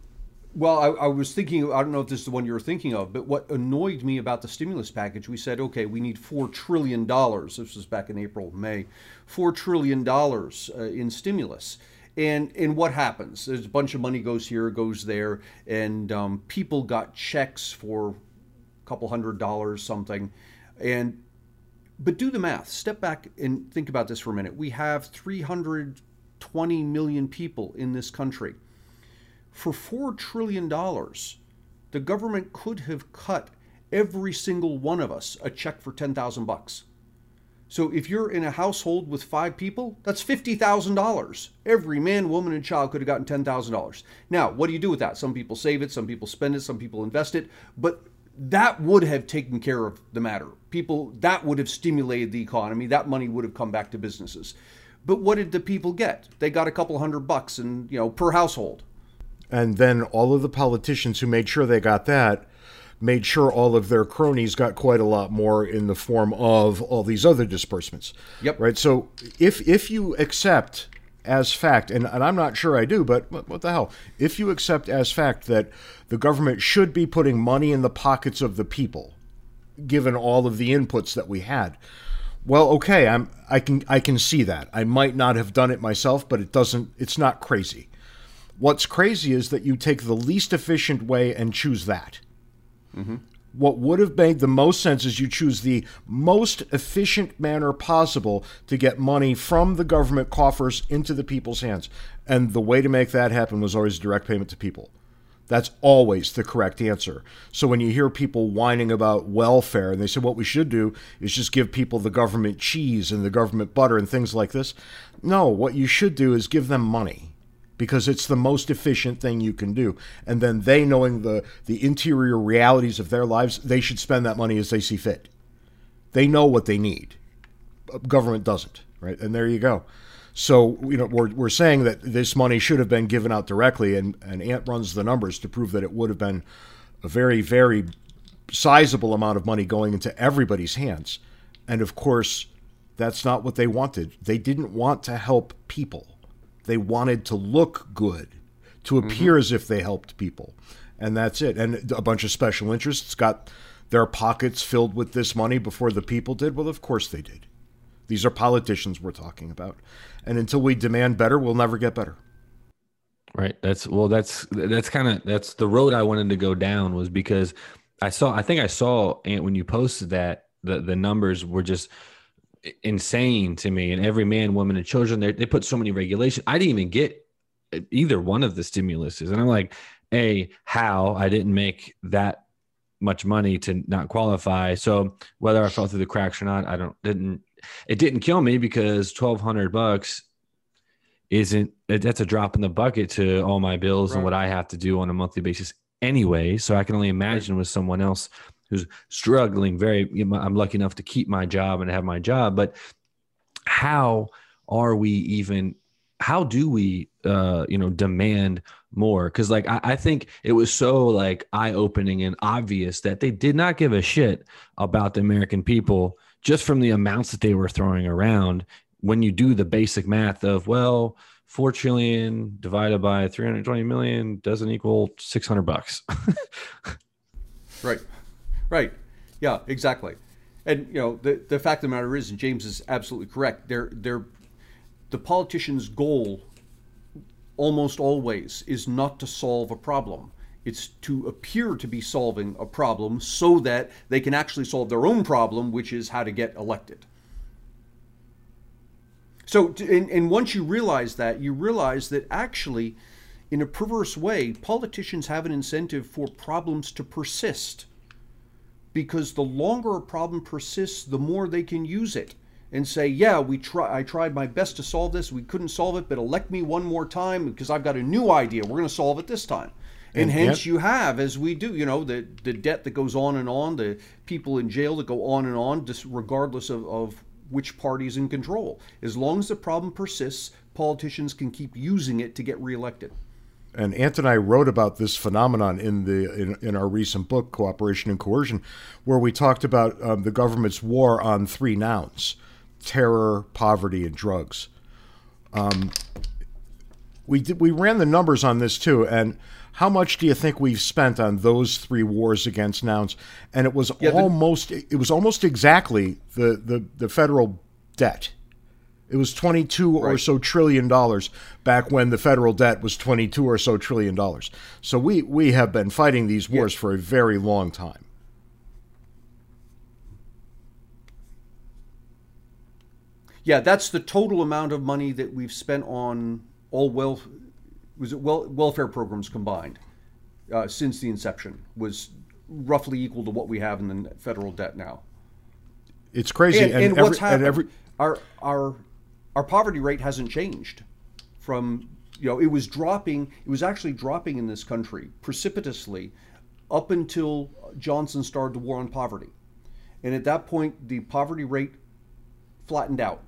well, I, I, was thinking, I don't know if this is the one you were thinking of, but what annoyed me about the stimulus package, we said, okay, we need $4 trillion. This was back in April, May. $4 trillion uh, in stimulus and and what happens? There's a bunch of money goes here, goes there, and um, people got checks for a couple hundred dollars, something, and but do the math. Step back and think about this for a minute. We have 320 million people in this country. For four trillion dollars, the government could have cut every single one of us a check for ten thousand bucks. So if you're in a household with five people, that's $50,000. Every man, woman, and child could have gotten $10,000. Now, what do you do with that? Some people save it, some people spend it, some people invest it, but that would have taken care of the matter. People, that would have stimulated the economy. That money would have come back to businesses. But what did the people get? They got a couple hundred bucks and, you know, per household. And then all of the politicians who made sure they got that made sure all of their cronies got quite a lot more in the form of all these other disbursements. Yep. Right. So if if you accept as fact, and, and I'm not sure I do, but what, what the hell? If you accept as fact that the government should be putting money in the pockets of the people, given all of the inputs that we had, well, okay, I'm I can I can see that. I might not have done it myself, but it doesn't. It's not crazy. What's crazy is that you take the least efficient way and choose that. Mm-hmm. What would have made the most sense is you choose the most efficient manner possible to get money from the government coffers into the people's hands. And the way to make that happen was always direct payment to people. That's always the correct answer. So when you hear people whining about welfare and they say what we should do is just give people the government cheese and the government butter and things like this, no, what you should do is give them money because it's the most efficient thing you can do. And then they, knowing the, the interior realities of their lives, they should spend that money as they see fit. They know what they need. Uh, government doesn't, right? And there you go. So, you know, we're, we're saying that this money should have been given out directly, and, and Ant runs the numbers to prove that it would have been a very, very sizable amount of money going into everybody's hands. And of course, that's not what they wanted. They didn't want to help people they wanted to look good, to appear mm-hmm. as if they helped people. And that's it. And a bunch of special interests got their pockets filled with this money before the people did. Well, of course they did. These are politicians we're talking about. And until we demand better, we'll never get better. Right. That's well that's that's kind of that's the road I wanted to go down was because I saw I think I saw and when you posted that the the numbers were just insane to me and every man woman and children they they put so many regulations I didn't even get either one of the stimuluses and I'm like a how I didn't make that much money to not qualify so whether I fell through the cracks or not I don't didn't it didn't kill me because 1200 bucks isn't that's a drop in the bucket to all my bills right. and what I have to do on a monthly basis anyway. So I can only imagine right. with someone else who's struggling very I'm lucky enough to keep my job and have my job, but how are we even how do we uh you know demand more? Because like I, I, think it was so like eye-opening and obvious that they did not give a shit about the american people just from the amounts that they were throwing around when you do the basic math of well 4 trillion divided by 320 million doesn't equal 600 bucks. Right right. Yeah exactly. And you know the, the fact of the matter is and james is absolutely correct they're, they're the politician's goal almost always is not to solve a problem. It's to appear to be solving a problem so that they can actually solve their own problem which is how to get elected. So, and, and once you realize that, you realize that actually, in a perverse way, politicians have an incentive for problems to persist. Because the longer a problem persists, the more they can use it and say, "Yeah, we try. I tried my best to solve this. We couldn't solve it, but elect me one more time because I've got a new idea. We're going to solve it this time." And, and hence, yep. you have, as we do, you know, the the debt that goes on and on, the people in jail that go on and on, just regardless of, of which party's in control. As long as the problem persists, politicians can keep using it to get reelected. And Ant and I wrote about this phenomenon in the in, in our recent book, Cooperation and Coercion, where we talked about um, the government's war on three nouns: terror, poverty, and drugs. Um, we did, we ran the numbers on this too, and how much do you think we've spent on those three wars against nouns? And it was yeah, almost it was almost exactly the, the, the federal debt. It was 22 right. or so trillion dollars back when the federal debt was 22 or so trillion dollars. So we, we have been fighting these wars yeah. for a very long time. Yeah, that's the total amount of money that we've spent on all wealth was it well, welfare programs combined uh, since the inception was roughly equal to what we have in the federal debt now. It's crazy. And, and, and every, what's happened? Every... Our our our poverty rate hasn't changed from you know it was dropping. It was actually dropping in this country precipitously up until Johnson started the war on poverty, and at that point the poverty rate flattened out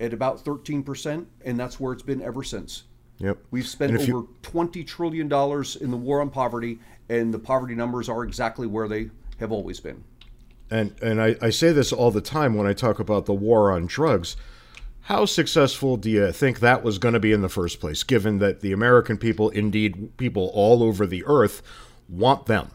at about 13%, and that's where it's been ever since. Yep. We've spent over you... $20 trillion in the war on poverty, and the poverty numbers are exactly where they have always been. And, and I, I say this all the time when I talk about the war on drugs. How successful do you think that was going to be in the first place, given that the American people, indeed people all over the earth, want them?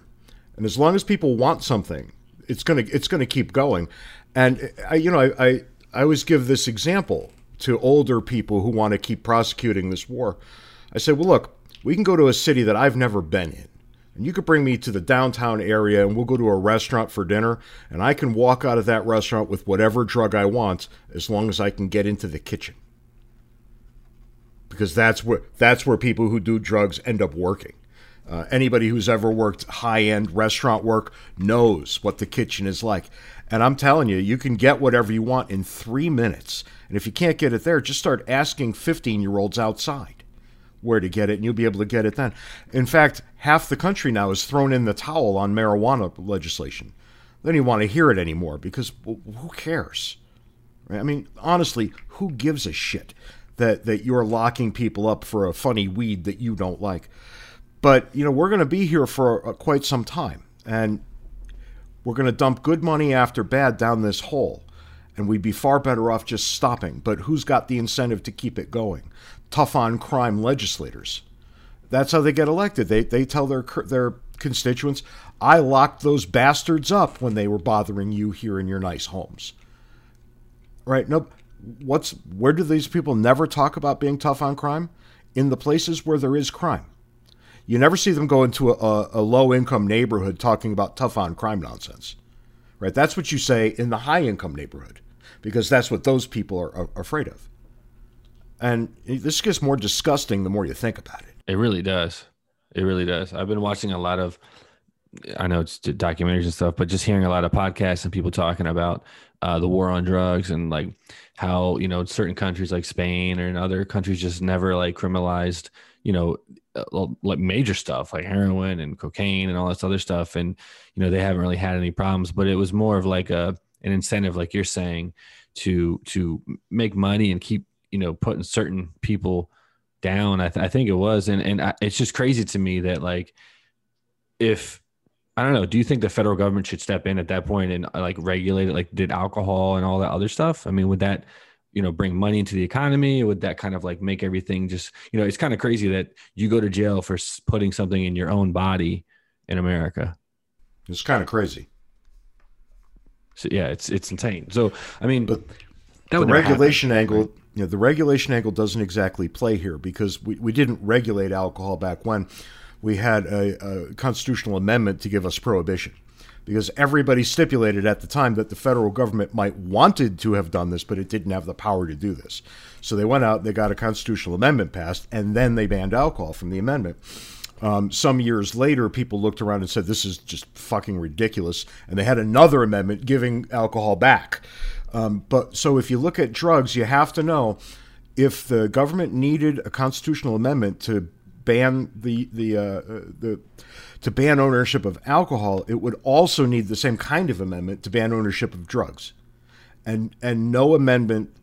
And as long as people want something, it's going to it's going to keep going. And I, you know, I, I I always give this example to older people who want to keep prosecuting this war. I said, well, look, we can go to a city that I've never been in. And you could bring me to the downtown area and we'll go to a restaurant for dinner. And I can walk out of that restaurant with whatever drug I want as long as I can get into the kitchen. Because that's where, that's where people who do drugs end up working. Uh, anybody who's ever worked high end restaurant work knows what the kitchen is like. And I'm telling you, you can get whatever you want in three minutes. And if you can't get it there, just start asking 15 year olds outside where to get it, and you'll be able to get it then. In fact, half the country now has thrown in the towel on marijuana legislation. They don't even want to hear it anymore because well, who cares? I mean, honestly, who gives a shit that, that you're locking people up for a funny weed that you don't like? But, you know, we're going to be here for uh, quite some time. And we're going to dump good money after bad down this hole, and we'd be far better off just stopping. But who's got the incentive to keep it going? Tough on crime legislators. That's how they get elected. They they tell their their constituents, "I locked those bastards up when they were bothering you here in your nice homes." Right? No, what's where do these people never talk about being tough on crime? In the places where there is crime. You never see them go into a, a low income neighborhood talking about tough on crime nonsense. Right? That's what you say in the high income neighborhood because that's what those people are, are afraid of. And this gets more disgusting the more you think about it. It really does. It really does. I've been watching a lot of, I know it's documentaries and stuff, but just hearing a lot of podcasts and people talking about uh, the war on drugs and like how you know certain countries like Spain or in other countries just never like criminalized you know uh, like major stuff like heroin and cocaine and all this other stuff and you know they haven't really had any problems but it was more of like a an incentive like you're saying to to make money and keep you know putting certain people down i, th- I think it was and and I, it's just crazy to me that like if I don't know. Do you think the federal government should step in at that point and uh, like regulate it, like did alcohol and all that other stuff? I mean, would that, you know, bring money into the economy? Would that kind of like make everything just, you know, it's kind of crazy that you go to jail for putting something in your own body in America. It's kind of crazy. So yeah, it's it's insane. So I mean, but the regulation happen, angle, right? You know, the regulation angle doesn't exactly play here because we, we didn't regulate alcohol back when we had a, a constitutional amendment to give us prohibition because everybody stipulated at the time that the federal government might wanted to have done this, but it didn't have the power to do this. So they went out, they got a constitutional amendment passed, and then they banned alcohol from the amendment. Um, some years later, people looked around and said, This is just fucking ridiculous. And they had another amendment giving alcohol back. Um, but so if you look at drugs, you have to know if the government needed a constitutional amendment to ban the the uh, the to ban ownership of alcohol, it would also need the same kind of amendment to ban ownership of drugs, and and no amendment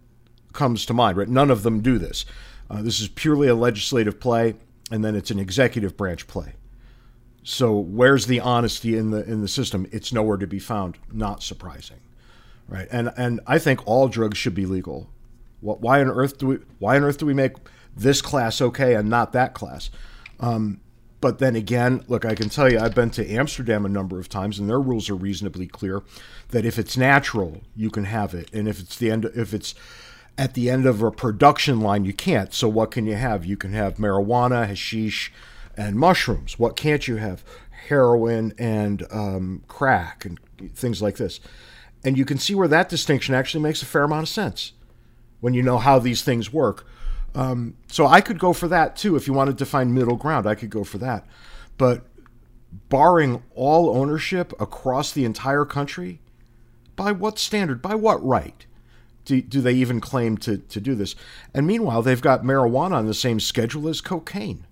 comes to mind. Right, none of them do this. Uh, this is purely a legislative play, and then it's an executive branch play. So where's the honesty in the in the system? It's nowhere to be found. Not surprising, right? And and I think all drugs should be legal. What, why on earth do we why on earth do we make this class okay and not that class. Um, but then again, look, I can tell you, I've been to Amsterdam a number of times, and their rules are reasonably clear. That if it's natural, you can have it, and if it's the end, if it's at the end of a production line, you can't. So what can you have? You can have marijuana, hashish, and mushrooms. What can't you have? Heroin and um, crack and things like this. And you can see where that distinction actually makes a fair amount of sense when you know how these things work. Um, so I could go for that too. If you wanted to find middle ground, I could go for that. But barring all ownership across the entire country, by what standard? By what right? Do, do they even claim to, to do this? And meanwhile, they've got marijuana on the same schedule as cocaine.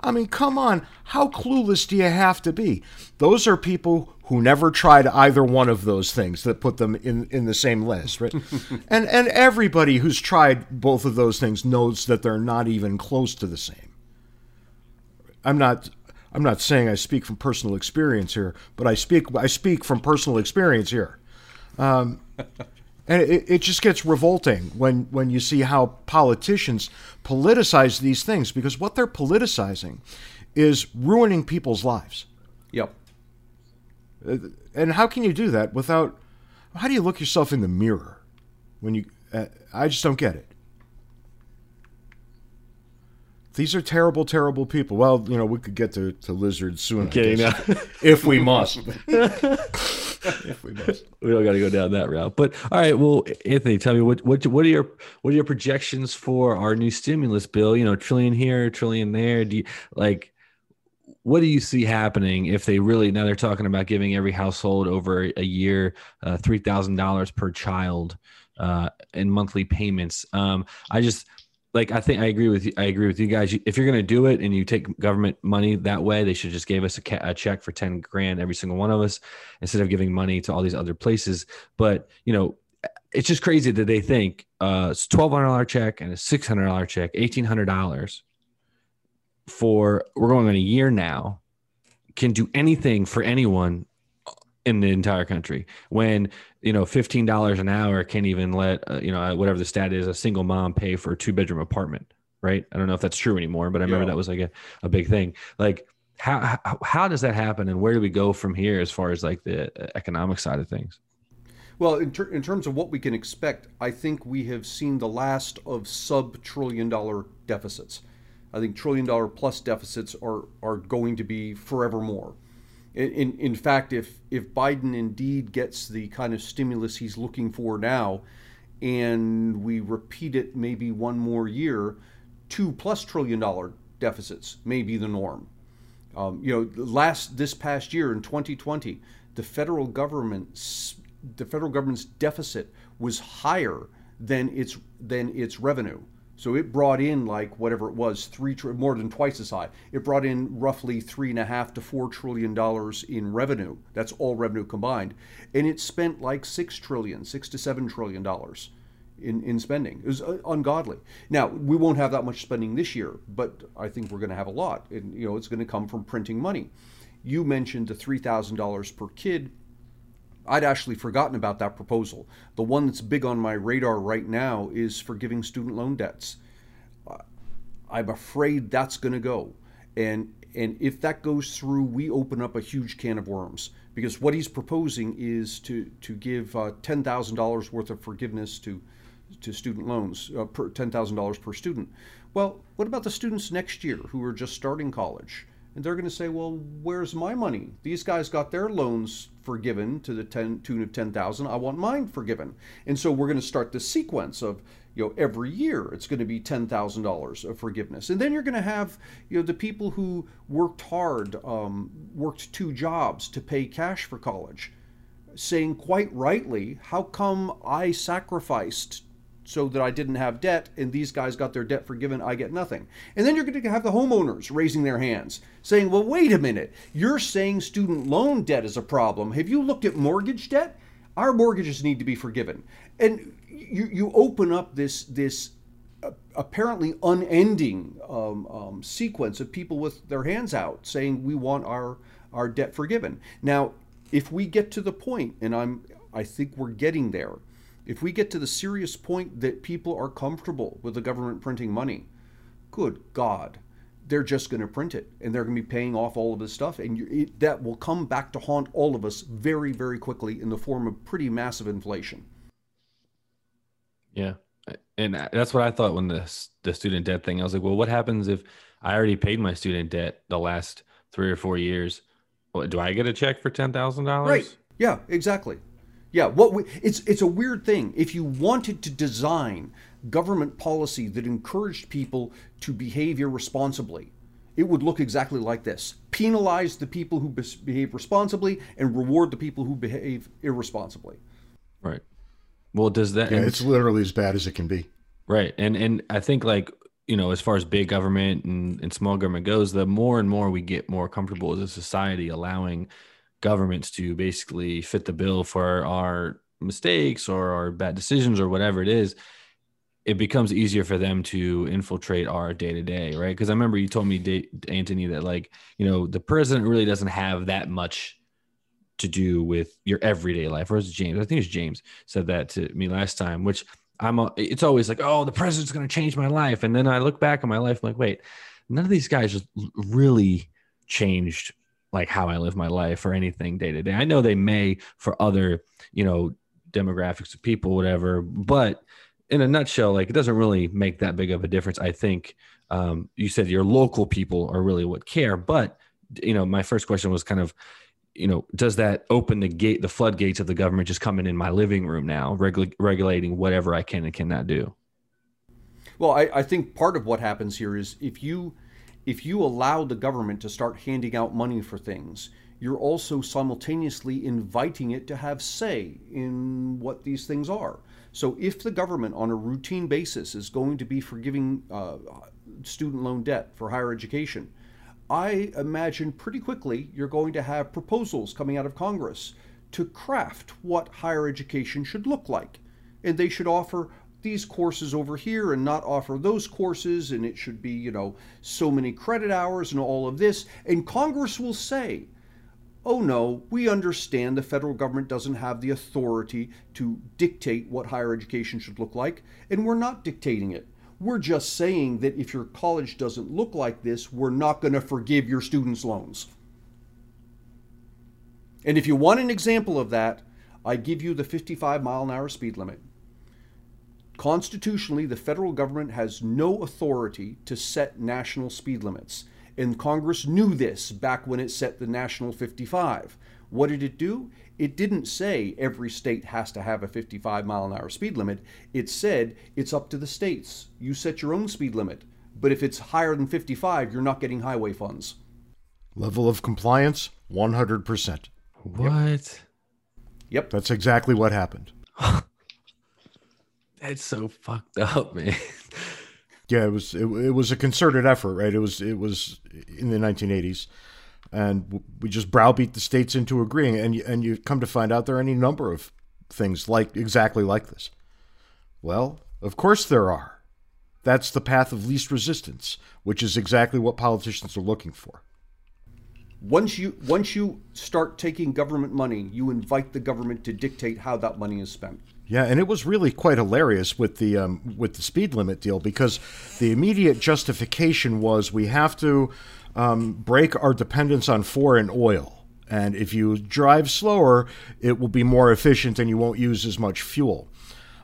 I mean, come on. How clueless do you have to be? Those are people who never tried either one of those things that put them in, in the same list, right? and and everybody who's tried both of those things knows that they're not even close to the same. I'm not I'm not saying I speak from personal experience here, but I speak I speak from personal experience here. Um, and it, it just gets revolting when, when you see how politicians politicize these things because what they're politicizing is ruining people's lives. Uh, and how can you do that without? How do you look yourself in the mirror when you? Uh, I just don't get it. These are terrible, terrible people. Well, you know, we could get to, to lizards soon, okay, if we must. if we must. We don't got to go down that route. But all right, well, Anthony, tell me what what what are your what are your projections for our new stimulus bill? You know, trillion here, trillion there. Do you like? What do you see happening if they really now they're talking about giving every household over a year uh, three thousand dollars per child uh, in monthly payments? Um, I just like I think I agree with you. I agree with you guys. If you're going to do it and you take government money that way, they should just give us a, ca- a, check for ten grand every single one of us instead of giving money to all these other places. But you know, it's just crazy that they think uh, it's twelve hundred dollar check and a six hundred dollar check, eighteen hundred dollars for we're going on a year now can do anything for anyone in the entire country when you know $15 an hour can't even let uh, you know whatever the stat is a single mom pay for a two bedroom apartment right? I don't know if that's true anymore, but I remember Yeah. that was like a, a big thing. Like how, how how does that happen, and where do we go from here as far as like the uh, economic side of things? Well, in, ter- in terms of what we can expect, I think we have seen the last of sub trillion dollar deficits. I think trillion dollar plus deficits are, are going to be forevermore. In, in, fact, if, if Biden indeed gets the kind of stimulus he's looking for now, and we repeat it maybe one more year, two plus trillion dollar deficits may be the norm. Um, you know, last this past year in 2020, the federal government's the federal government's deficit was higher than its than its revenue. So it brought in like whatever it was, three tr- more than twice as high. It brought in roughly three and a half to four trillion dollars in revenue. That's all revenue combined, and it spent like six trillion, six to seven trillion dollars in, in spending. It was uh, ungodly. Now we won't have that much spending this year, but I think we're going to have a lot, and you know it's going to come from printing money. You mentioned the three thousand dollars per kid. I'd actually forgotten about that proposal. The one that's big on my radar right now is forgiving student loan debts. I'm afraid that's going to go, and and if that goes through, we open up a huge can of worms because what he's proposing is to to give uh, ten thousand dollars worth of forgiveness to to student loans, uh, ten thousand dollars per student. Well, what about the students next year who are just starting college? And they're going to say, well, where's my money? These guys got their loans forgiven to the 10, tune of 10,000. I want mine forgiven. And so we're going to start this sequence of, you know, every year it's going to be $10,000 of forgiveness. And then you're going to have, you know, the people who worked hard, um, worked two jobs to pay cash for college, saying quite rightly, how come I sacrificed so that I didn't have debt, and these guys got their debt forgiven, I get nothing. And then you're going to have the homeowners raising their hands, saying, Well, wait a minute, you're saying student loan debt is a problem. Have you looked at mortgage debt? Our mortgages need to be forgiven. And you, you open up this, this uh, apparently unending um, um, sequence of people with their hands out saying, We want our, our debt forgiven. Now, if we get to the point, and I'm, I think we're getting there, if we get to the serious point that people are comfortable with the government printing money, good God, they're just going to print it and they're going to be paying off all of this stuff. And you, it, that will come back to haunt all of us very, very quickly in the form of pretty massive inflation. Yeah, and that's what I thought when the the student debt thing. I was like, well, what happens if I already paid my student debt the last three or four years? Do I get a check for ten thousand dollars? Right. Yeah, exactly. Yeah, what we, it's it's a weird thing. If you wanted to design government policy that encouraged people to behave irresponsibly, it would look exactly like this: penalize the people who behave responsibly and reward the people who behave irresponsibly. Right. Well, does that? Yeah, and- it's literally as bad as it can be. Right. And and I think like, you know, as far as big government and, and small government goes, the more and more we get more comfortable as a society allowing governments to basically fit the bill for our mistakes or our bad decisions or whatever it is, it becomes easier for them to infiltrate our day to day, right? Because I remember you told me, Anthony, that like, you know, the president really doesn't have that much to do with your everyday life. Or it James? I think it's James said that to me last time, which I'm, a, it's always like, oh, the president's going to change my life. And then I look back on my life, I'm like, wait, none of these guys really changed like how I live my life or anything day to day. I know they may for other, you know, demographics of people, whatever, but in a nutshell, like it doesn't really make that big of a difference. I think um, you said your local people are really what care, but you know, my first question was kind of, you know, does that open the gate, the floodgates of the government just coming in my living room now, regu- regulating whatever I can and cannot do? Well, I, I think part of what happens here is if you if you allow the government to start handing out money for things, you're also simultaneously inviting it to have say in what these things are. So if the government on a routine basis is going to be forgiving uh, student loan debt for higher education, I imagine pretty quickly you're going to have proposals coming out of Congress to craft what higher education should look like. And they should offer these courses over here and not offer those courses, and it should be, you know, so many credit hours and all of this. And Congress will say, oh no, we understand the federal government doesn't have the authority to dictate what higher education should look like, and we're not dictating it. We're just saying that if your college doesn't look like this, we're not going to forgive your students' loans. And if you want an example of that, I give you the 55 mile an hour speed limit. Constitutionally, the federal government has no authority to set national speed limits. And Congress knew this back when it set the national 55. What did it do? It didn't say every state has to have a 55 mile an hour speed limit. It said it's up to the states. You set your own speed limit. But if it's higher than 55, you're not getting highway funds. Level of compliance 100%. What? Yep. That's exactly what happened. That's so fucked up, man. Yeah, it was it, it was a concerted effort, right? It was it was in the 1980s, and we just browbeat the states into agreeing. And and you come to find out there are any number of things like exactly like this. Well, of course there are. That's the path of least resistance, which is exactly what politicians are looking for. Once you once you start taking government money, you invite the government to dictate how that money is spent. Yeah, and it was really quite hilarious with the um, with the speed limit deal because the immediate justification was we have to um, break our dependence on foreign oil, and if you drive slower, it will be more efficient and you won't use as much fuel.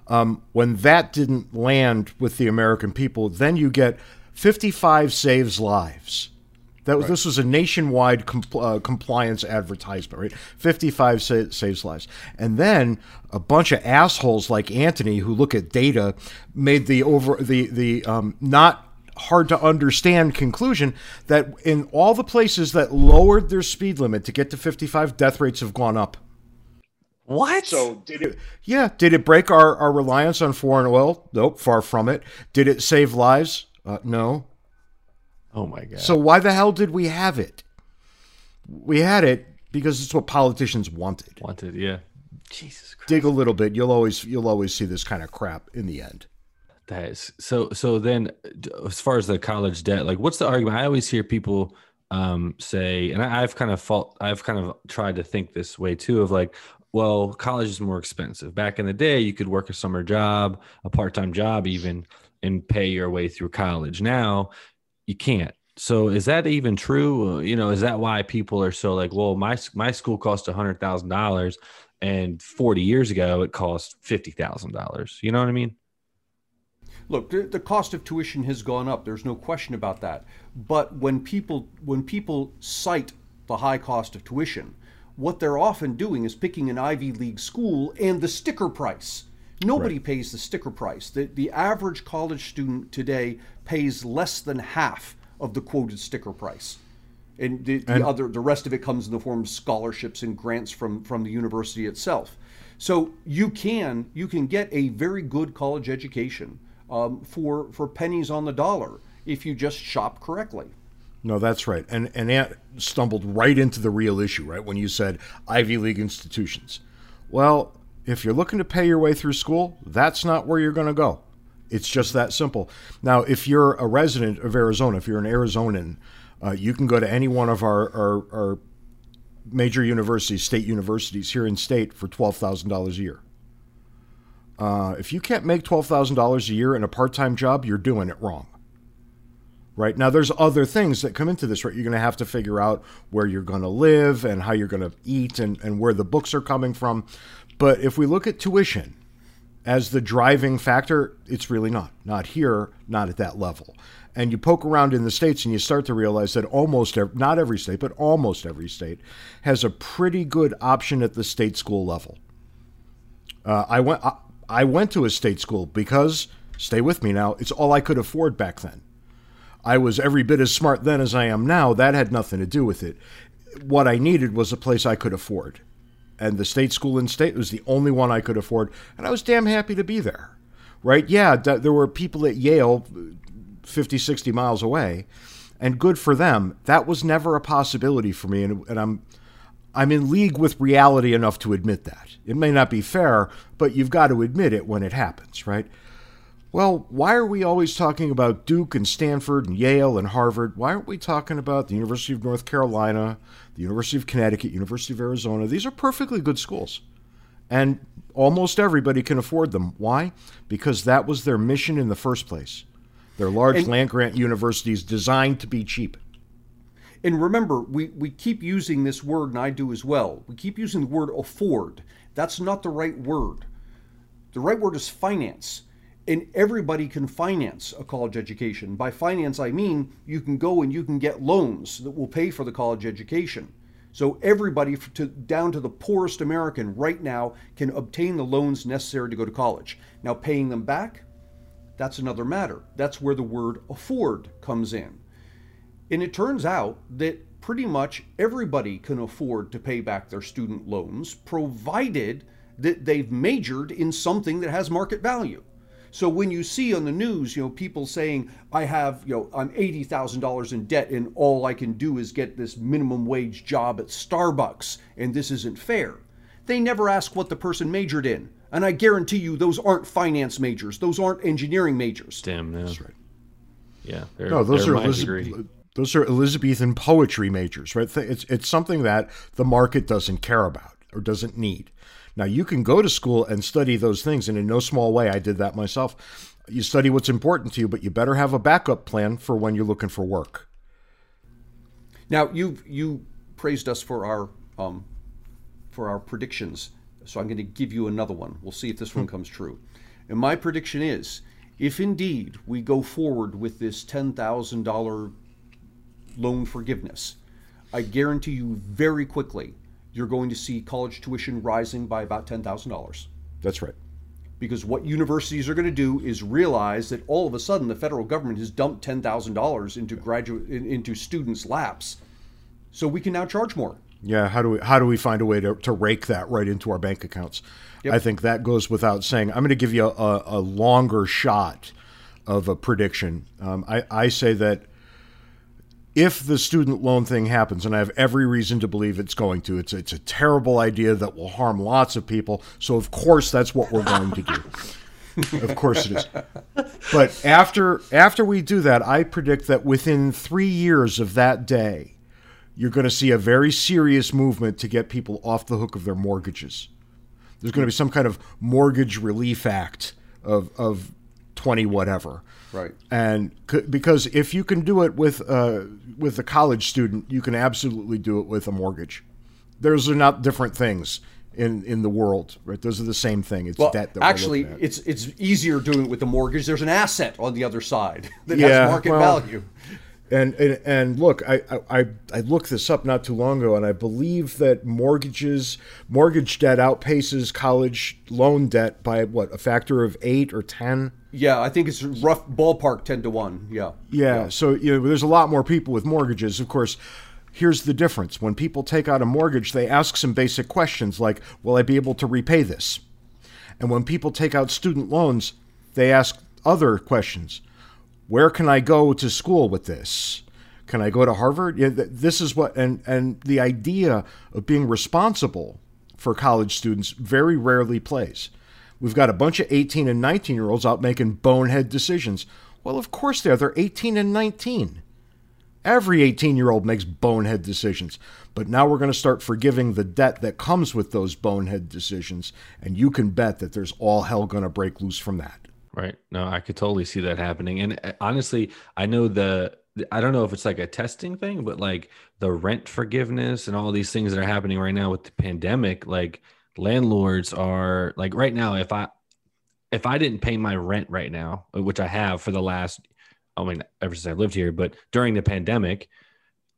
Um, when that didn't land with the American people, then you get 55 saves lives. That was, right. This was a nationwide compl- uh, compliance advertisement, right? 55 sa- saves lives. And then a bunch of assholes like Anthony who look at data made the over the the um, not hard to understand conclusion that in all the places that lowered their speed limit to get to 55 death rates have gone up. What? So did it? Yeah. Did it break our, our reliance on foreign oil? Nope. Far from it. Did it save lives? Uh, no. Oh my god. So why the hell did we have it? We had it because it's what politicians wanted. Wanted, yeah. Jesus Christ. Dig a little bit, you'll always you'll always see this kind of crap in the end. That is so so then as far as the college debt, like what's the argument? I always hear people um, say, and I, I've kind of fault I've kind of tried to think this way too of like, well, college is more expensive. Back in the day, you could work a summer job, a part-time job even, and pay your way through college. Now you can't. So is that even true? Uh, you know, is that why people are so like, well, my my school cost a hundred thousand dollars, and forty years ago it cost fifty thousand dollars. You know what I mean? Look, the, the cost of tuition has gone up. There's no question about that. But when people when people cite the high cost of tuition, what they're often doing is picking an Ivy League school and the sticker price. Nobody right. pays the sticker price. The, the average college student today pays less than half of the quoted sticker price. And the, the and, other the rest of it comes in the form of scholarships and grants from from the university itself. So you can you can get a very good college education um, for for pennies on the dollar if you just shop correctly. No, that's right. And and Ant stumbled right into the real issue, right? When you said Ivy League institutions. Well, if you're looking to pay your way through school, that's not where you're going to go. It's just that simple. Now, if you're a resident of Arizona, if you're an Arizonan, uh, you can go to any one of our, our, our major universities, state universities here in state for $12,000 a year. Uh, if you can't make $12,000 a year in a part time job, you're doing it wrong. Right now, there's other things that come into this, right? You're going to have to figure out where you're going to live and how you're going to eat and, and where the books are coming from. But if we look at tuition as the driving factor, it's really not. Not here, not at that level. And you poke around in the states and you start to realize that almost every, not every state, but almost every state has a pretty good option at the state school level. Uh, I went I, I went to a state school because stay with me now, it's all I could afford back then. I was every bit as smart then as I am now. That had nothing to do with it. What I needed was a place I could afford and the state school in state was the only one I could afford, and I was damn happy to be there. Right? Yeah, there were people at Yale 50, 60 miles away, and good for them. That was never a possibility for me, and, and I'm I'm in league with reality enough to admit that. It may not be fair, but you've got to admit it when it happens, right? Well, why are we always talking about Duke and Stanford and Yale and Harvard? Why aren't we talking about the University of North Carolina, the University of Connecticut, University of Arizona? These are perfectly good schools. And almost everybody can afford them. Why? Because that was their mission in the first place. They're large land grant universities designed to be cheap. And remember, we, we keep using this word, and I do as well. We keep using the word afford. That's not the right word. The right word is finance. And everybody can finance a college education. By finance, I mean you can go and you can get loans that will pay for the college education. So everybody, to, down to the poorest American right now, can obtain the loans necessary to go to college. Now, paying them back, that's another matter. That's where the word afford comes in. And it turns out that pretty much everybody can afford to pay back their student loans, provided that they've majored in something that has market value. So when you see on the news, you know, people saying, I have, you know, I'm $80,000 in debt and all I can do is get this minimum wage job at Starbucks and this isn't fair. They never ask what the person majored in. And I guarantee you those aren't finance majors. Those aren't engineering majors. Damn, no. That's right. Yeah. No, those they're Elizabeth, those are Elizabethan poetry majors, right? It's it's something that the market doesn't care about or doesn't need. Now you can go to school and study those things, and in no small way, I did that myself. You study what's important to you, but you better have a backup plan for when you're looking for work. Now you you praised us for our um, for our predictions, so I'm going to give you another one. We'll see if this one comes true. And my prediction is, if indeed we go forward with this ten thousand dollar loan forgiveness, I guarantee you very quickly you're going to see college tuition rising by about ten thousand dollars. That's right. Because what universities are going to do is realize that all of a sudden the federal government has dumped ten thousand dollars into graduate in- into students' laps, so we can now charge more. Yeah, how do we how do we find a way to, to rake that right into our bank accounts? I think that goes without saying. I'm going to give you a, a longer shot of a prediction. Um, I, I say that if the student loan thing happens, and I have every reason to believe it's going to, it's it's a terrible idea that will harm lots of people. So of course that's what we're going to do. of course it is. But after after we do that, I predict that within three years of that day, you're going to see a very serious movement to get people off the hook of their mortgages. There's going to be some kind of mortgage relief act of of twenty whatever. Right. And c- because if you can do it with uh, with a college student, you can absolutely do it with a mortgage. Those are not different things in in the world, right? Those are the same thing. It's Well, debt that we're actually, it's it's easier doing it with a mortgage. There's an asset on the other side that Yeah, has market well, value. And, and and look, I, I I looked this up not too long ago, and I believe that mortgages mortgage debt outpaces college loan debt by what a factor of eight or ten. Yeah, I think it's rough ballpark ten to one. Yeah. Yeah, so you know, there's a lot more people with mortgages. Of course, here's the difference: when people take out a mortgage, they ask some basic questions like, "Will I be able to repay this?" And when people take out student loans, they ask other questions: Where can I go to school with this? Can I go to Harvard? Yeah, th- this is what, and and the idea of being responsible for college students very rarely plays. We've got a bunch of 18 and 19 year olds out making bonehead decisions. Well, of course they are. They're 18 and 19. Every 18 year old makes bonehead decisions. But now we're going to start forgiving the debt that comes with those bonehead decisions. And you can bet that there's all hell going to break loose from that. Right. No, I could totally see that happening. And uh, honestly, I know the I don't know if it's like a testing thing, but like the rent forgiveness and all these things that are happening right now with the pandemic, like landlords are like right now if I if I didn't pay my rent right now, which I have for the last I mean ever since I lived here, but during the pandemic,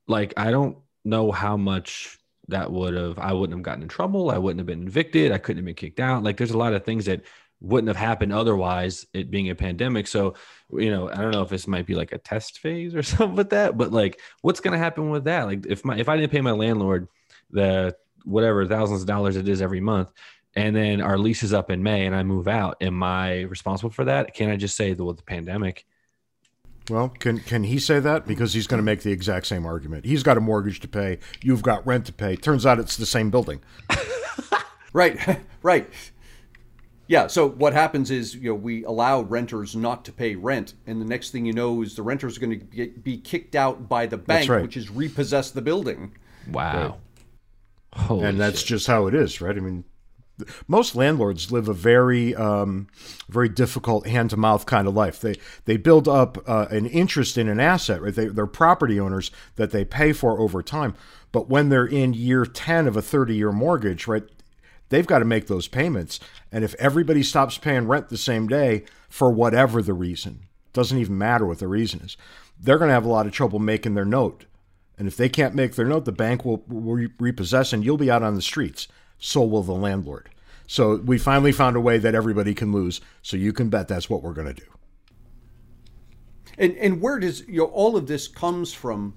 like I don't know how much that would have I wouldn't have gotten in trouble, I wouldn't have been evicted, I couldn't have been kicked out. Like there's a lot of things that wouldn't have happened otherwise it being a pandemic so you know i don't know if this might be like a test phase or something with that but like what's going to happen with that like if my if i didn't pay my landlord the whatever thousands of dollars it is every month and then our lease is up in may and i move out am i responsible for that can i just say the, well, the pandemic Well, can can he say that? Because he's going to make the exact same argument. He's got a mortgage to pay. You've got rent to pay. Turns out it's the same building. Right. right. Yeah. So what happens is, you know, we allow renters not to pay rent, and the next thing you know is the renters are going to get, be kicked out by the bank, right. which has repossessed the building. wow Holy and that's shit. just how it is, right? I mean, most landlords live a very, um, very difficult hand to mouth kind of life. They they build up uh, an interest in an asset, right? They, they're property owners that they pay for over time. But when they're in year ten of a thirty year mortgage, right? They've got to make those payments, and if everybody stops paying rent the same day for whatever the reason, doesn't even matter what the reason is, they're going to have a lot of trouble making their note. And if they can't make their note, the bank will repossess and you'll be out on the streets. So will the landlord. So we finally found a way that everybody can lose. So you can bet that's what we're going to do. And and where does you know all of this comes from?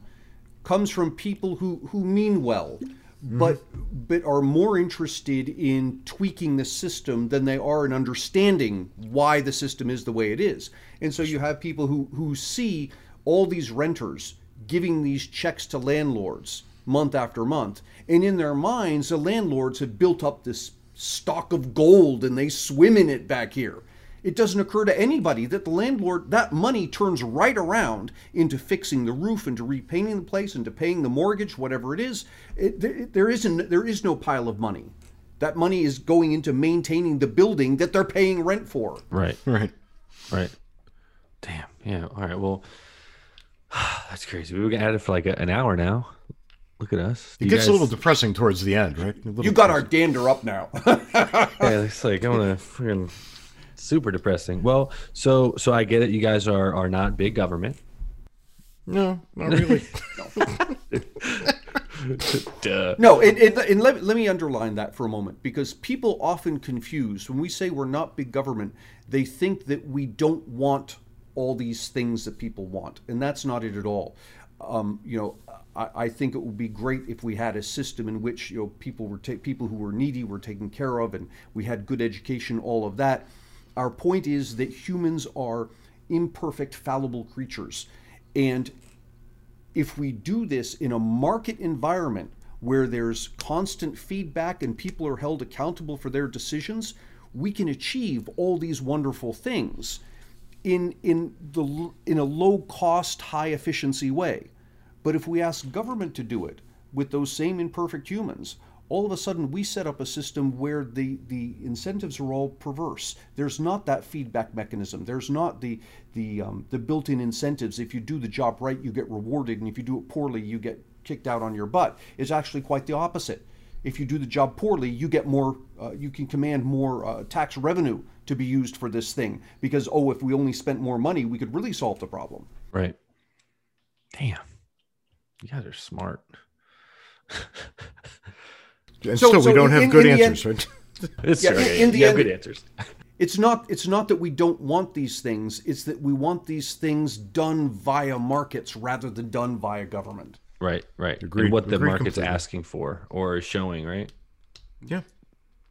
Comes from people who who mean well, mm-hmm. but but are more interested in tweaking the system than they are in understanding why the system is the way it is. And so you have people who who see all these renters giving these checks to landlords month after month. And in their minds, the landlords have built up this stock of gold and they swim in it back here. It doesn't occur to anybody that the landlord, that money turns right around into fixing the roof, into repainting the place, into paying the mortgage, whatever it is. It, there, there, isn't, there is no pile of money. That money is going into maintaining the building that they're paying rent for. Right. Right. Right. Damn. Yeah. All right. Well, That's crazy. We've been at it for like a, an hour now. Look at us. Do it gets guys... a little depressing towards the end, right? You got depressing. our dander up now. yeah, it's like I'm gonna freaking super depressing. Well, so so I get it. You guys are are not big government. No, not really. Duh. No, and, and, and let, let me underline that for a moment because people often confuse when we say we're not big government, they think that we don't want all these things that people want, and that's not it at all. Um, you know, I, I, think it would be great if we had a system in which you know people were ta- people who were needy were taken care of, and we had good education, all of that. Our point is that humans are imperfect, fallible creatures, and if we do this in a market environment where there's constant feedback and people are held accountable for their decisions, we can achieve all these wonderful things in in the in a low cost, high efficiency way. But if we ask government to do it with those same imperfect humans, all of a sudden we set up a system where the the incentives are all perverse. There's not that feedback mechanism. There's not the the um, the built-in incentives. If you do the job right, you get rewarded, and if you do it poorly, you get kicked out on your butt. It's actually quite the opposite if you do the job poorly, you get more, uh, you can command more uh, tax revenue to be used for this thing because, oh, if we only spent more money, we could really solve the problem. Right. Damn. You guys are smart. and so, still, so we don't in, have good answers, end, right? It's yeah, in, in the you end, good answers. It's not. It's not that we don't want these things. It's that we want these things done via markets rather than done via government. Right, right. Agreed. And what the Agreed market's completely. asking for or showing, right? Yeah.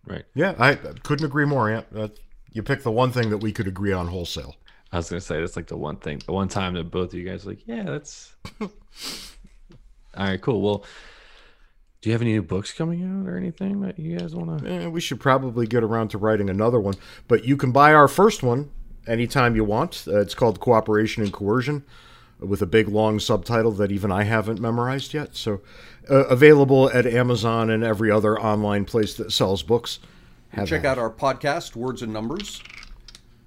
Right. Yeah, I couldn't agree more. Yeah, uh, you picked the one thing that we could agree on wholesale. I was gonna say that's like the one thing, the one time that both of you guys like, yeah, that's. All right, cool. Well, do you have any new books coming out or anything that you guys want to? Eh, we should probably get around to writing another one, but you can buy our first one anytime you want. Uh, it's called Cooperation and Coercion with a big long subtitle that even I haven't memorized yet. So, uh, available at Amazon and every other online place that sells books. Have Check out our podcast, Words and Numbers.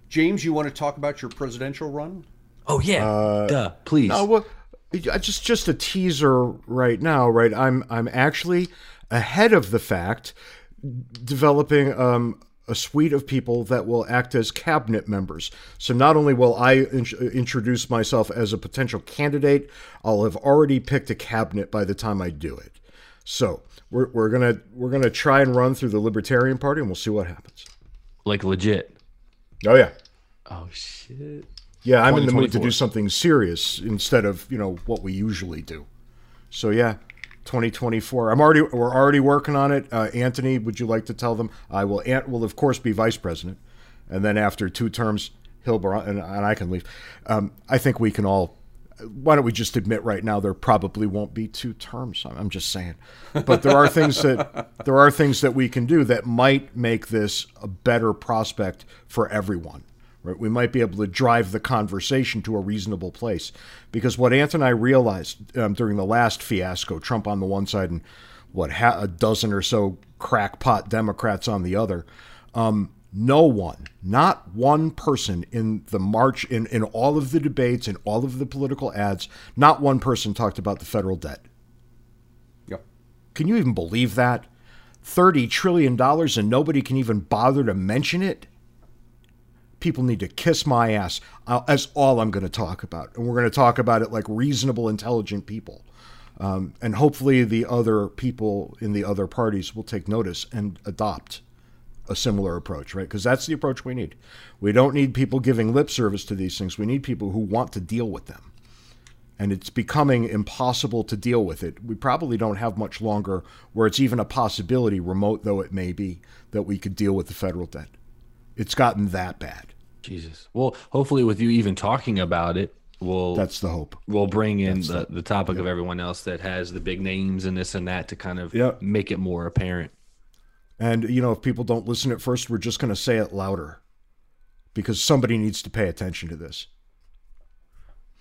James, you want to talk about your presidential run? Oh yeah, uh, duh, please. No, well, just just a teaser right now, right? I'm I'm actually ahead of the fact, developing um, a suite of people that will act as cabinet members. So not only will I in- introduce myself as a potential candidate, I'll have already picked a cabinet by the time I do it. So we're, we're gonna we're gonna try and run through the Libertarian Party, and we'll see what happens. Like legit. Oh yeah. Oh shit. Yeah, I'm in the mood to do something serious instead of you know what we usually do. So yeah, 2024. I'm already we're already working on it. Uh, Antony, would you like to tell them? I will. Ant will of course be vice president, and then after two terms, he'll and, and I can leave. Um, I think we can all. Why don't we just admit right now there probably won't be two terms? I'm just saying, but there are things that there are things that we can do that might make this a better prospect for everyone. Right? We might be able to drive the conversation to a reasonable place. Because what Antony and I realized um, during the last fiasco, Trump on the one side and what ha- a dozen or so crackpot Democrats on the other. Um, no one, not one person in the march, in, in all of the debates, in all of the political ads, not one person talked about the federal debt. Yep. Can you even believe that? $30 trillion and nobody can even bother to mention it? People need to kiss my ass. Uh, that's all I'm going to talk about. And we're going to talk about it like reasonable, intelligent people. Um, and hopefully, the other people in the other parties will take notice and adopt a similar approach, right? Because that's the approach we need. We don't need people giving lip service to these things. We need people who want to deal with them. And it's becoming impossible to deal with it. We probably don't have much longer where it's even a possibility, remote though it may be, that we could deal with the federal debt. It's gotten that bad. Jesus. Well, hopefully, with you even talking about it, we'll That's the hope. we'll bring in the, the topic of everyone else that has the big names and this and that to kind of Yep. make it more apparent. And, you know, if people don't listen at first, we're just going to say it louder because somebody needs to pay attention to this.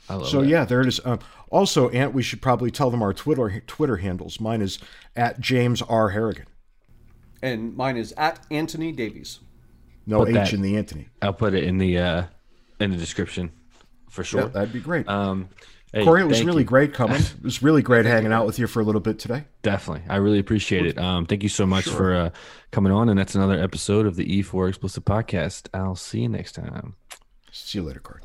I love So that. yeah, there it is. Um, also, Ant, we should probably tell them our Twitter Twitter handles. Mine is at James R Harrigan. And mine is at Antony Davies. No H that- in the Anthony. I'll put it in the uh in the description for sure. Yeah, that'd be great. Um, hey, Corey, it was really you. great coming. It was really great hanging out with you for a little bit today. Definitely, I really appreciate it. Um, thank you so much for uh, coming on, and that's another episode of the E4 Explicit Podcast. I'll see you next time. See you later, Corey.